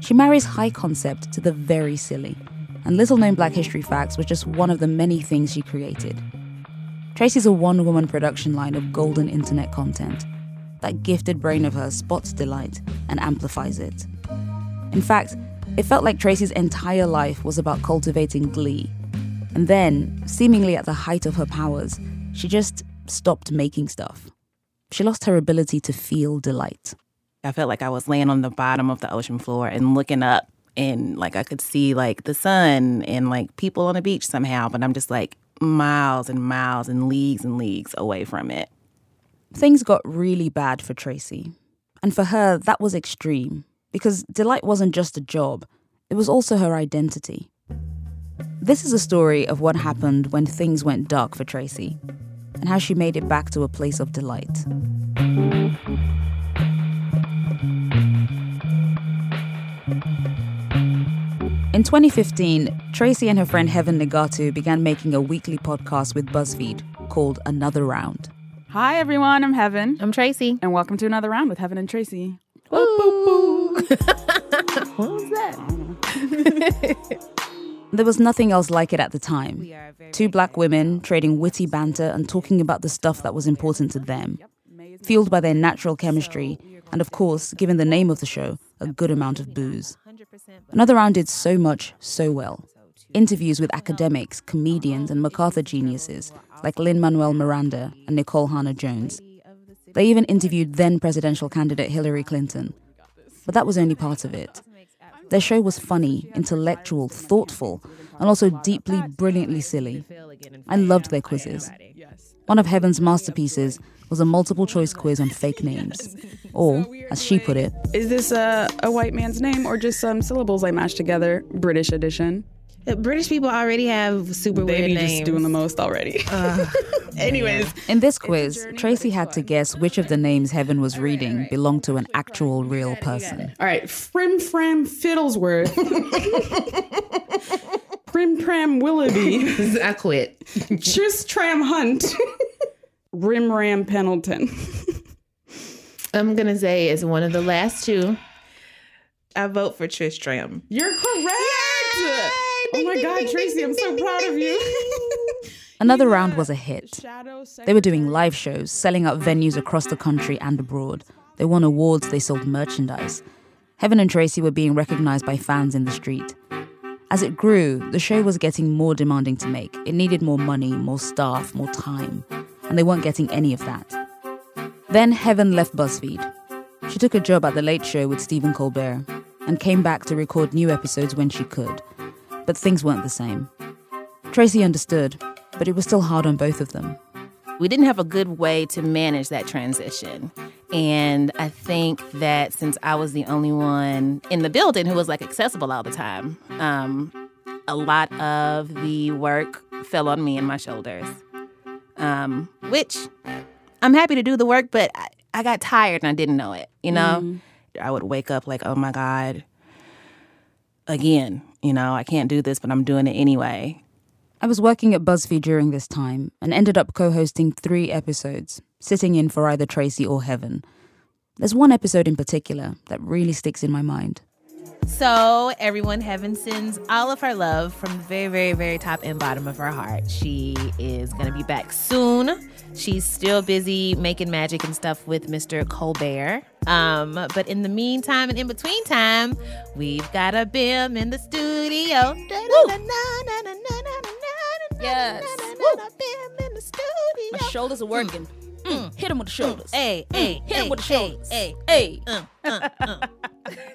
She marries high concept to the very silly, and Little Known Black History Facts was just one of the many things she created. Tracy's a one woman production line of golden internet content. That gifted brain of hers spots delight and amplifies it. In fact, it felt like Tracy's entire life was about cultivating glee. And then, seemingly at the height of her powers, she just stopped making stuff. She lost her ability to feel delight. I felt like I was laying on the bottom of the ocean floor and looking up and like I could see like the sun and like people on the beach somehow, but I'm just like miles and miles and leagues and leagues away from it. Things got really bad for Tracy. And for her, that was extreme because delight wasn't just a job, it was also her identity. This is a story of what happened when things went dark for Tracy and how she made it back to a place of delight. In 2015, Tracy and her friend Heben Nigatu began making a weekly podcast with BuzzFeed called Another Round. Hi, everyone. I'm Heben. I'm Tracy. And welcome to another round with Heben and Tracy. what was that? There was nothing else like it at the time. Two black women trading witty banter and talking about the stuff that was important to them, fueled by their natural chemistry, and of course, given the name of the show, a good amount of booze. Another Round did so much, so well. Interviews with academics, comedians, and MacArthur geniuses like Lin Manuel Miranda and Nikole Hannah Jones. They even interviewed then presidential candidate Hillary Clinton. But that was only part of it. Their show was funny, intellectual, thoughtful, and also deeply, brilliantly silly. I loved their quizzes. One of Heben's masterpieces was a multiple choice quiz on fake names. Or, as she put it, Is this a, a white man's name or just some syllables I mashed together? British edition. Uh, British people already have super They weird be names. just doing the most already. Anyways, in this quiz, Tracy had to guess which of the names Heben was reading belonged to an actual real person. all right. Frim Fram Fiddlesworth. Prim Pram Willoughby. I quit. Tristram Hunt. Rim Ram Pendleton. I'm gonna say it's one of the last two. I vote for Tristram. You're correct. Oh my God, Tracy, I'm so proud of you. Another round was a hit. They were doing live shows, selling out venues across the country and abroad. They won awards, they sold merchandise. Heben and Tracy were being recognized by fans in the street. As it grew, the show was getting more demanding to make. It needed more money, more staff, more time, and they weren't getting any of that. Then Heben left BuzzFeed. She took a job at The Late Show with Stephen Colbert and came back to record new episodes when she could. But things weren't the same. Tracy understood, but it was still hard on both of them. we didn't have a good way to manage that transition. And I think that since I was the only one in the building who was like accessible all the time, um, a lot of the work fell on me and my shoulders. Um, which I'm happy to do the work, but I, I got tired and I didn't know it. You know, I would wake up like, oh my God, again, you know, I can't do this, but I'm doing it anyway. I was working at BuzzFeed during this time and ended up co hosting three episodes, sitting in for either Tracy or Heben. There's one episode in particular that really sticks in my mind. So, everyone, Heben sends all of her love from the very, very, very top and bottom of her heart. She is going to be back soon. She's still busy making magic and stuff with Mr. Colbert. Um, but in the meantime and in between time, we've got a Bim in the studio. Yes. Bim in the studio. My shoulders are working. Mm, hit him with the shoulders. Hey, hey, hit him with the hey, shoulders. hey, hey. Uh, uh.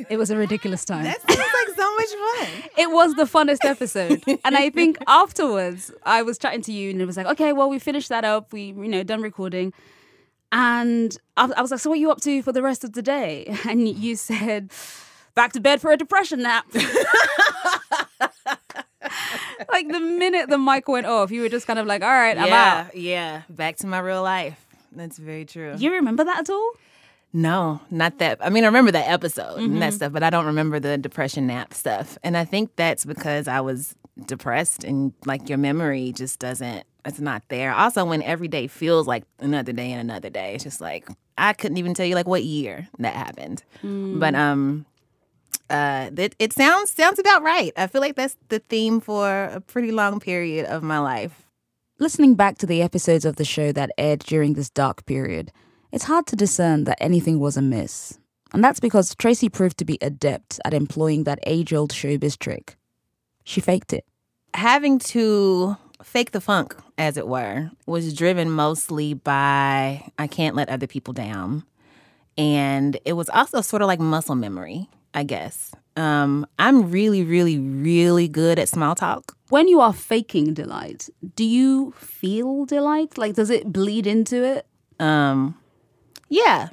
It was a ridiculous time. That sounds like so much fun. it was the funnest episode. and I think afterwards, I was chatting to you and it was like, okay, well, we finished that up. We, you know, done recording. And I, I was like, so what are you up to for the rest of the day? And you said, back to bed for a depression nap. like the minute the mic went off, you were just kind of like, all right, I'm yeah, out. yeah. Back to my real life. That's very true. You remember that at all? No, not that. I mean, I remember that episode and Mhm. that stuff, but I don't remember the depression nap stuff. And I think that's because I was depressed and like your memory just doesn't, it's not there. Also, when every day feels like another day and another day, it's just like, I couldn't even tell you like what year that happened. Mm. But, um, Uh, it, it sounds sounds about right. I feel like that's the theme for a pretty long period of my life. Listening back to the episodes of the show that aired during this dark period, it's hard to discern that anything was amiss. And that's because Tracy proved to be adept at employing that age old showbiz trick. She faked it. Having to fake the funk, as it were, was driven mostly by I can't let other people down. And it was also sort of like muscle memory, I guess. Um, I'm really, really, really good at small talk. When you are faking delight, do you feel delight? Like, does it bleed into it? Um, yeah.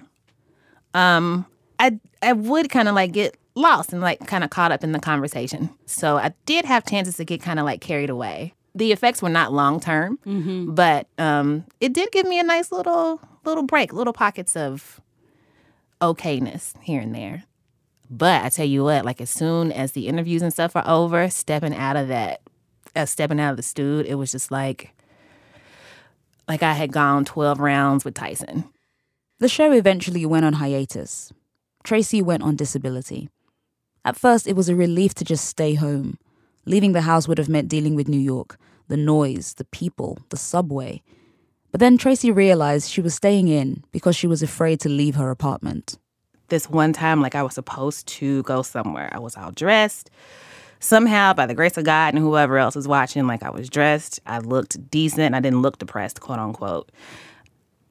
Um, I I would kind of like get lost and like kind of caught up in the conversation. So I did have chances to get kind of like carried away. The effects were not long term, Mm-hmm. but um, it did give me a nice little little break, little pockets of okayness here and there. But I tell you what, like as soon as the interviews and stuff are over, stepping out of that, uh, stepping out of the studio, it was just like, like I had gone twelve rounds with Tyson. The show eventually went on hiatus. Tracy went on disability. At first, it was a relief to just stay home. Leaving the house would have meant dealing with New York, the noise, the people, the subway. But then Tracy realized she was staying in because she was afraid to leave her apartment. This one time, like I was supposed to go somewhere, I was all dressed. Somehow, by the grace of God and whoever else was watching, like I was dressed, I looked decent, I didn't look depressed, quote unquote.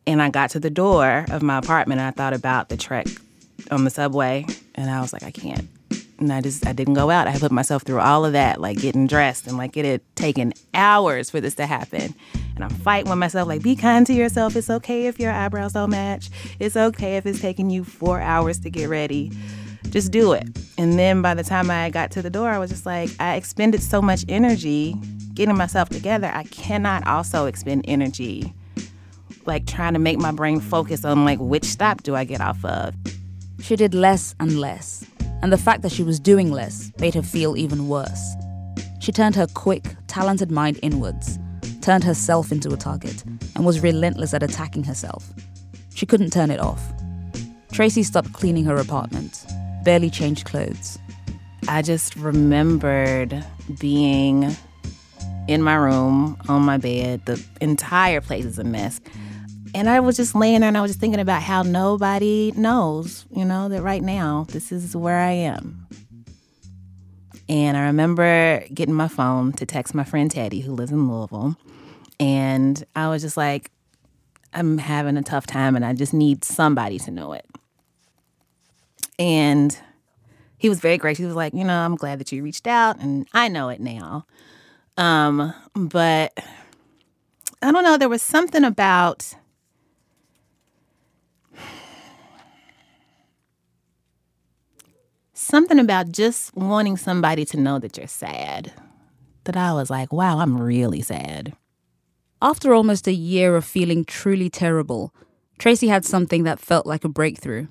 And I got to the door of my apartment and I thought about the trek on the subway and I was like, I can't. And I just I didn't go out. I put myself through all of that, like getting dressed and like it had taken hours for this to happen. And I'm fighting with myself, like, be kind to yourself. It's okay if your eyebrows don't match. It's okay if it's taking you four hours to get ready. Just do it. And then by the time I got to the door, I was just like, I expended so much energy getting myself together. I cannot also expend energy like trying to make my brain focus on like which stop do I get off of. She did less and less, and the fact that she was doing less made her feel even worse. She turned her quick, talented mind inwards, turned herself into a target, and was relentless at attacking herself. She couldn't turn it off. Tracy stopped cleaning her apartment, barely changed clothes. I just remembered being in my room on my bed. The entire place is a mess. And I was just laying there and I was just thinking about how nobody knows, you know, that right now this is where I am. And I remember getting my phone to text my friend Teddy, who lives in Louisville. And I was just like, I'm having a tough time and I just need somebody to know it. And he was very gracious. He was like, you know, I'm glad that you reached out and I know it now. Um, but I don't know, there was something about something about just wanting somebody to know that you're sad. That I was like, wow, I'm really sad. After almost a year of feeling truly terrible, Tracy had something that felt like a breakthrough.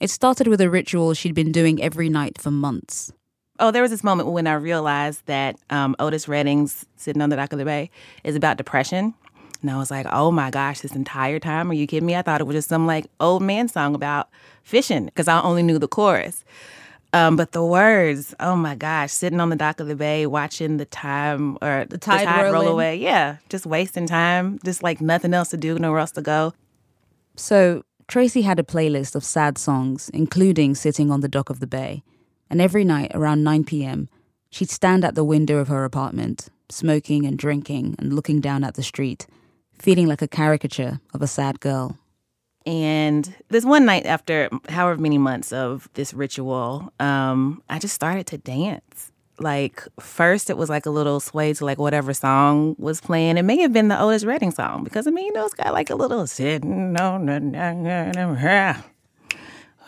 It started with a ritual she'd been doing every night for months. Oh, there was this moment when I realized that um, Otis Redding's Sitting on the Dock of the Bay is about depression. And I was like, oh my gosh, this entire time, are you kidding me? I thought it was just some like old man song about fishing because I only knew the chorus. Um, but the words, oh my gosh, sitting on the dock of the bay, watching the time or the tide roll roll away. Yeah, just wasting time, just like nothing else to do, nowhere else to go. So, Tracy had a playlist of sad songs, including Sitting on the Dock of the Bay. And every night around 9 p.m., she'd stand at the window of her apartment, smoking and drinking and looking down at the street, feeling like a caricature of a sad girl. And this one night, after however many months of this ritual, um, I just started to dance. Like first, it was like a little sway to like whatever song was playing. It may have been the Otis Redding song because I mean, you know, it's got like a little sitting on the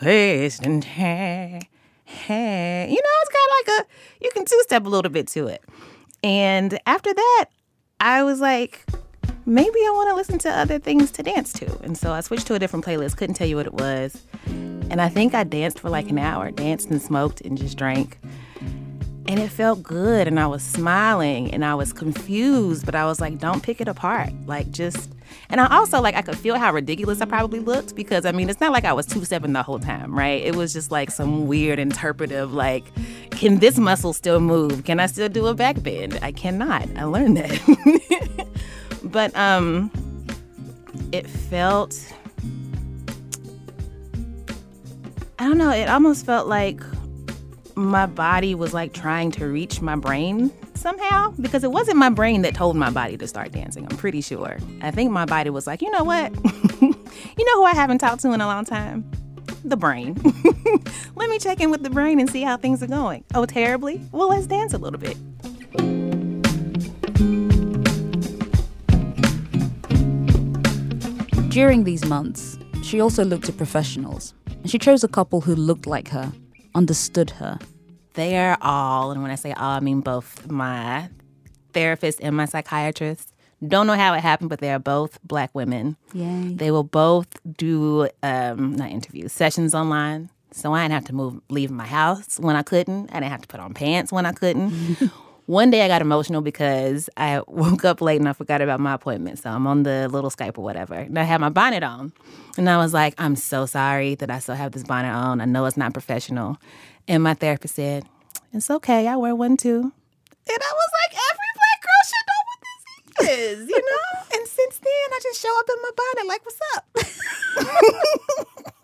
wasting time. Hey, you know, it's got like a you can two step a little bit to it. And after that, I was like, maybe I want to listen to other things to dance to. And so I switched to a different playlist, couldn't tell you what it was. And I think I danced for like an hour, danced and smoked and just drank. And it felt good. And I was smiling and I was confused, but I was like, don't pick it apart. Like, just And I also like I could feel how ridiculous I probably looked because I mean it's not like I was two seven the whole time, right? It was just like some weird interpretive like, can this muscle still move? Can I still do a back bend? I cannot. I learned that. but um it felt I don't know, it almost felt like my body was like trying to reach my brain somehow because it wasn't my brain that told my body to start dancing. I'm pretty sure. I think my body was like, you know what? you know who I haven't talked to in a long time? The brain. Let me check in with the brain and see how things are going. Oh, terribly? Well, let's dance a little bit. During these months, she also looked at professionals, and she chose a couple who looked like her, understood her. They're all, and when I say all, I mean both my therapist and my psychiatrist. Don't know how it happened, but they are both black women. Yay. They will both do um, not interviews, sessions online. So I didn't have to move, leave my house when I couldn't. I didn't have to put on pants when I couldn't. One day I got emotional because I woke up late and I forgot about my appointment. So I'm on the little Skype or whatever. And I had my bonnet on. And I was like, I'm so sorry that I still have this bonnet on. I know it's not professional. And my therapist said, It's okay. I wear one too. And I was like, Every black girl should know what this is, you know? and since then, I just show up in my bonnet like, What's up?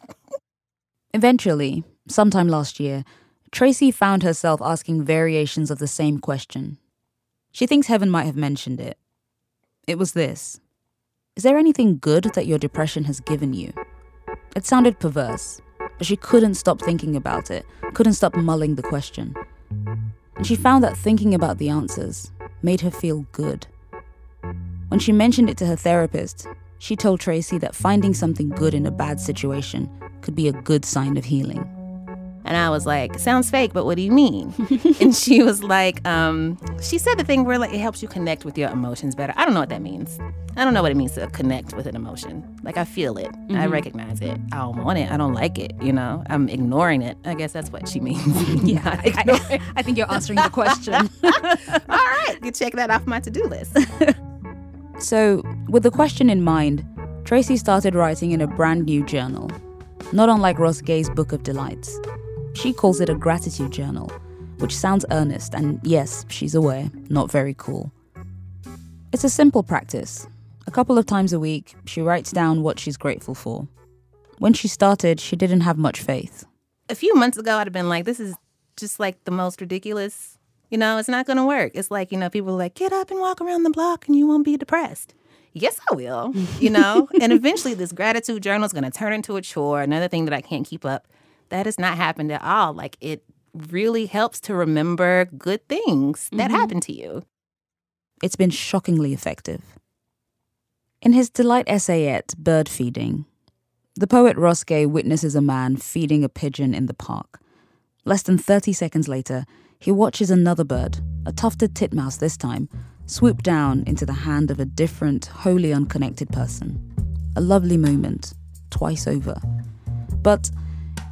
Eventually, sometime last year, Tracy found herself asking variations of the same question. She thinks Heben might have mentioned it. It was this Is there anything good that your depression has given you? It sounded perverse, but she couldn't stop thinking about it, couldn't stop mulling the question. And she found that thinking about the answers made her feel good. When she mentioned it to her therapist, she told Tracy that finding something good in a bad situation could be a good sign of healing. And I was like, sounds fake, but what do you mean? and she was like, um, she said the thing where like it helps you connect with your emotions better. I don't know what that means. I don't know what it means to connect with an emotion. Like I feel it. I Mhm. recognize it. I don't want it. I don't like it. You know, I'm ignoring it. I guess that's what she means. Yeah, I, I, I think you're answering the question. All right, you check that off my to-do list. So, with the question in mind, Tracy started writing in a brand new journal, not unlike Ross Gay's Book of Delights. She calls it a gratitude journal, which sounds earnest and, yes, she's aware, not very cool. It's a simple practice. A couple of times a week, she writes down what she's grateful for. When she started, she didn't have much faith. a few months ago, I'd have been like, this is just like the most ridiculous. You know, it's not going to work. It's like, you know, people are like, get up and walk around the block and you won't be depressed. Yes, I will, you know? and eventually, this gratitude journal is going to turn into a chore, another thing that I can't keep up. That has not happened at all. Like, it really helps to remember good things that Mhm. happened to you. It's been shockingly effective. In his delight essayette, Bird Feeding, the poet Gay witnesses a man feeding a pigeon in the park. Less than 30 seconds later, he watches another bird, a tufted titmouse this time, swoop down into the hand of a different, wholly unconnected person. A lovely moment, twice over. But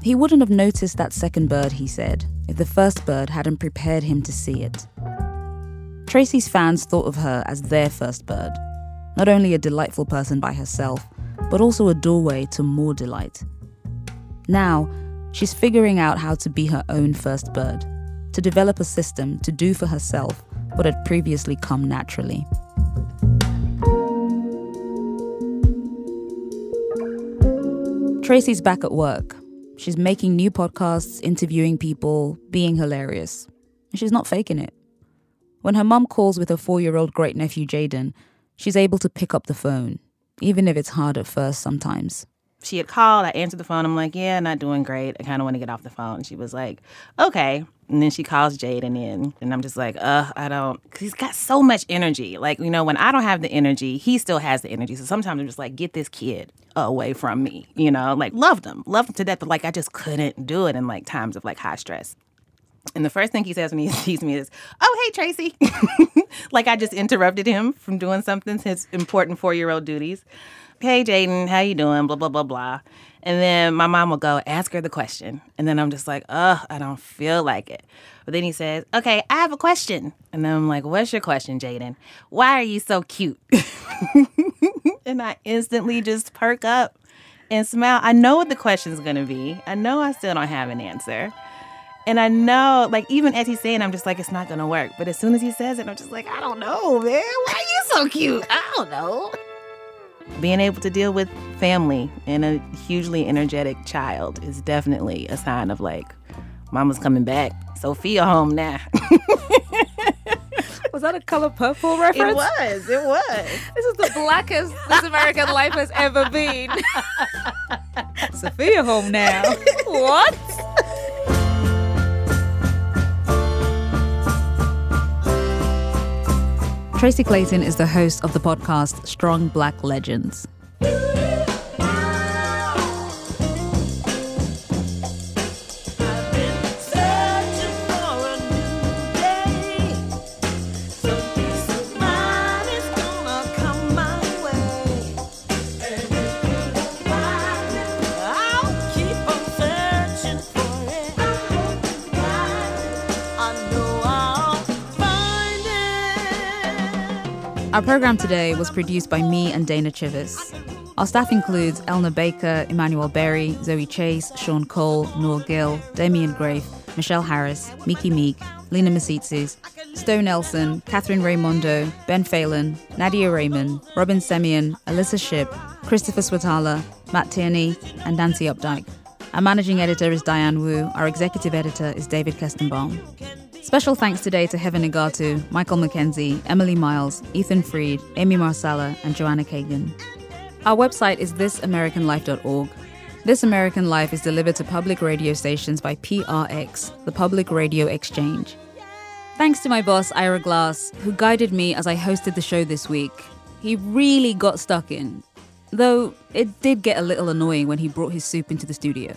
he wouldn't have noticed that second bird, he said, if the first bird hadn't prepared him to see it. Tracy's fans thought of her as their first bird, not only a delightful person by herself, but also a doorway to more delight. Now, she's figuring out how to be her own first bird, to develop a system to do for herself what had previously come naturally. Tracy's back at work. She's making new podcasts, interviewing people, being hilarious. And she's not faking it. When her mum calls with her four year old great nephew Jaden, she's able to pick up the phone, even if it's hard at first sometimes. she had called. I answered the phone. I'm like, yeah, not doing great. I kind of want to get off the phone. She was like, okay. And then she calls Jaden in. And I'm just like, uh, I don't, because he's got so much energy. Like, you know, when I don't have the energy, he still has the energy. So sometimes I'm just like, get this kid away from me, you know, like loved him, loved him to death. But like, I just couldn't do it in like times of like high stress. And the first thing he says when he sees me is, "Oh, hey Tracy," like I just interrupted him from doing something his important four year old duties. Hey Jaden, how you doing? Blah blah blah blah. And then my mom will go, ask her the question. And then I'm just like, ugh, I don't feel like it. But then he says, okay, I have a question. And then I'm like, what's your question, Jaden? Why are you so cute? and I instantly just perk up and smile. I know what the question's gonna be. I know I still don't have an answer. And I know, like, even as he's saying, I'm just like, it's not gonna work. But as soon as he says it, I'm just like, I don't know, man. Why are you so cute? I don't know. Being able to deal with family and a hugely energetic child is definitely a sign of like, mama's coming back. Sophia home now. Was that a color purple reference? It was. It was. This is the blackest this American life has ever been. Sophia home now. what? Tracy Clayton is the host of the podcast Strong Black Legends. Our program today was produced by me and Dana Chivvis. Our staff includes Elna Baker, Emanuele Berry, Zoe Chase, Sean Cole, Noor Gill, Damien Graef, Michelle Harris, Miki Meek, Lina Misitzis, Stowe Nelson, Katherine Raimondo, Ben Phelan, Nadia Reiman, Robyn Semien, Alissa Shipp, Christopher Swetala, Matt Tierney, and Nancy Updike. Our managing editor is Diane Wu. Our executive editor is David Kestenbaum. Special thanks today to Heben Nigatu, Michael McKenzie, Emily Miles, Ethan Freed, Amy Marsala, and Joanna Kagan. Our website is thisamericanlife.org. This American Life is delivered to public radio stations by PRX, the Public Radio Exchange. Thanks to my boss, Ira Glass, who guided me as I hosted the show this week. He really got stuck in, though it did get a little annoying when he brought his soup into the studio.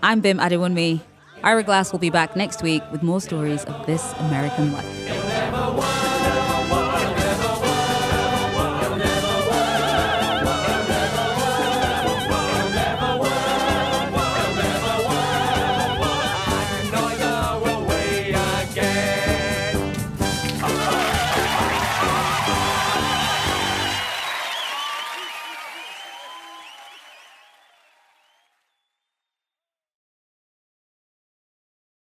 I'm Bim Adewunmi. Ira Glass will be back next week with more stories of this American life.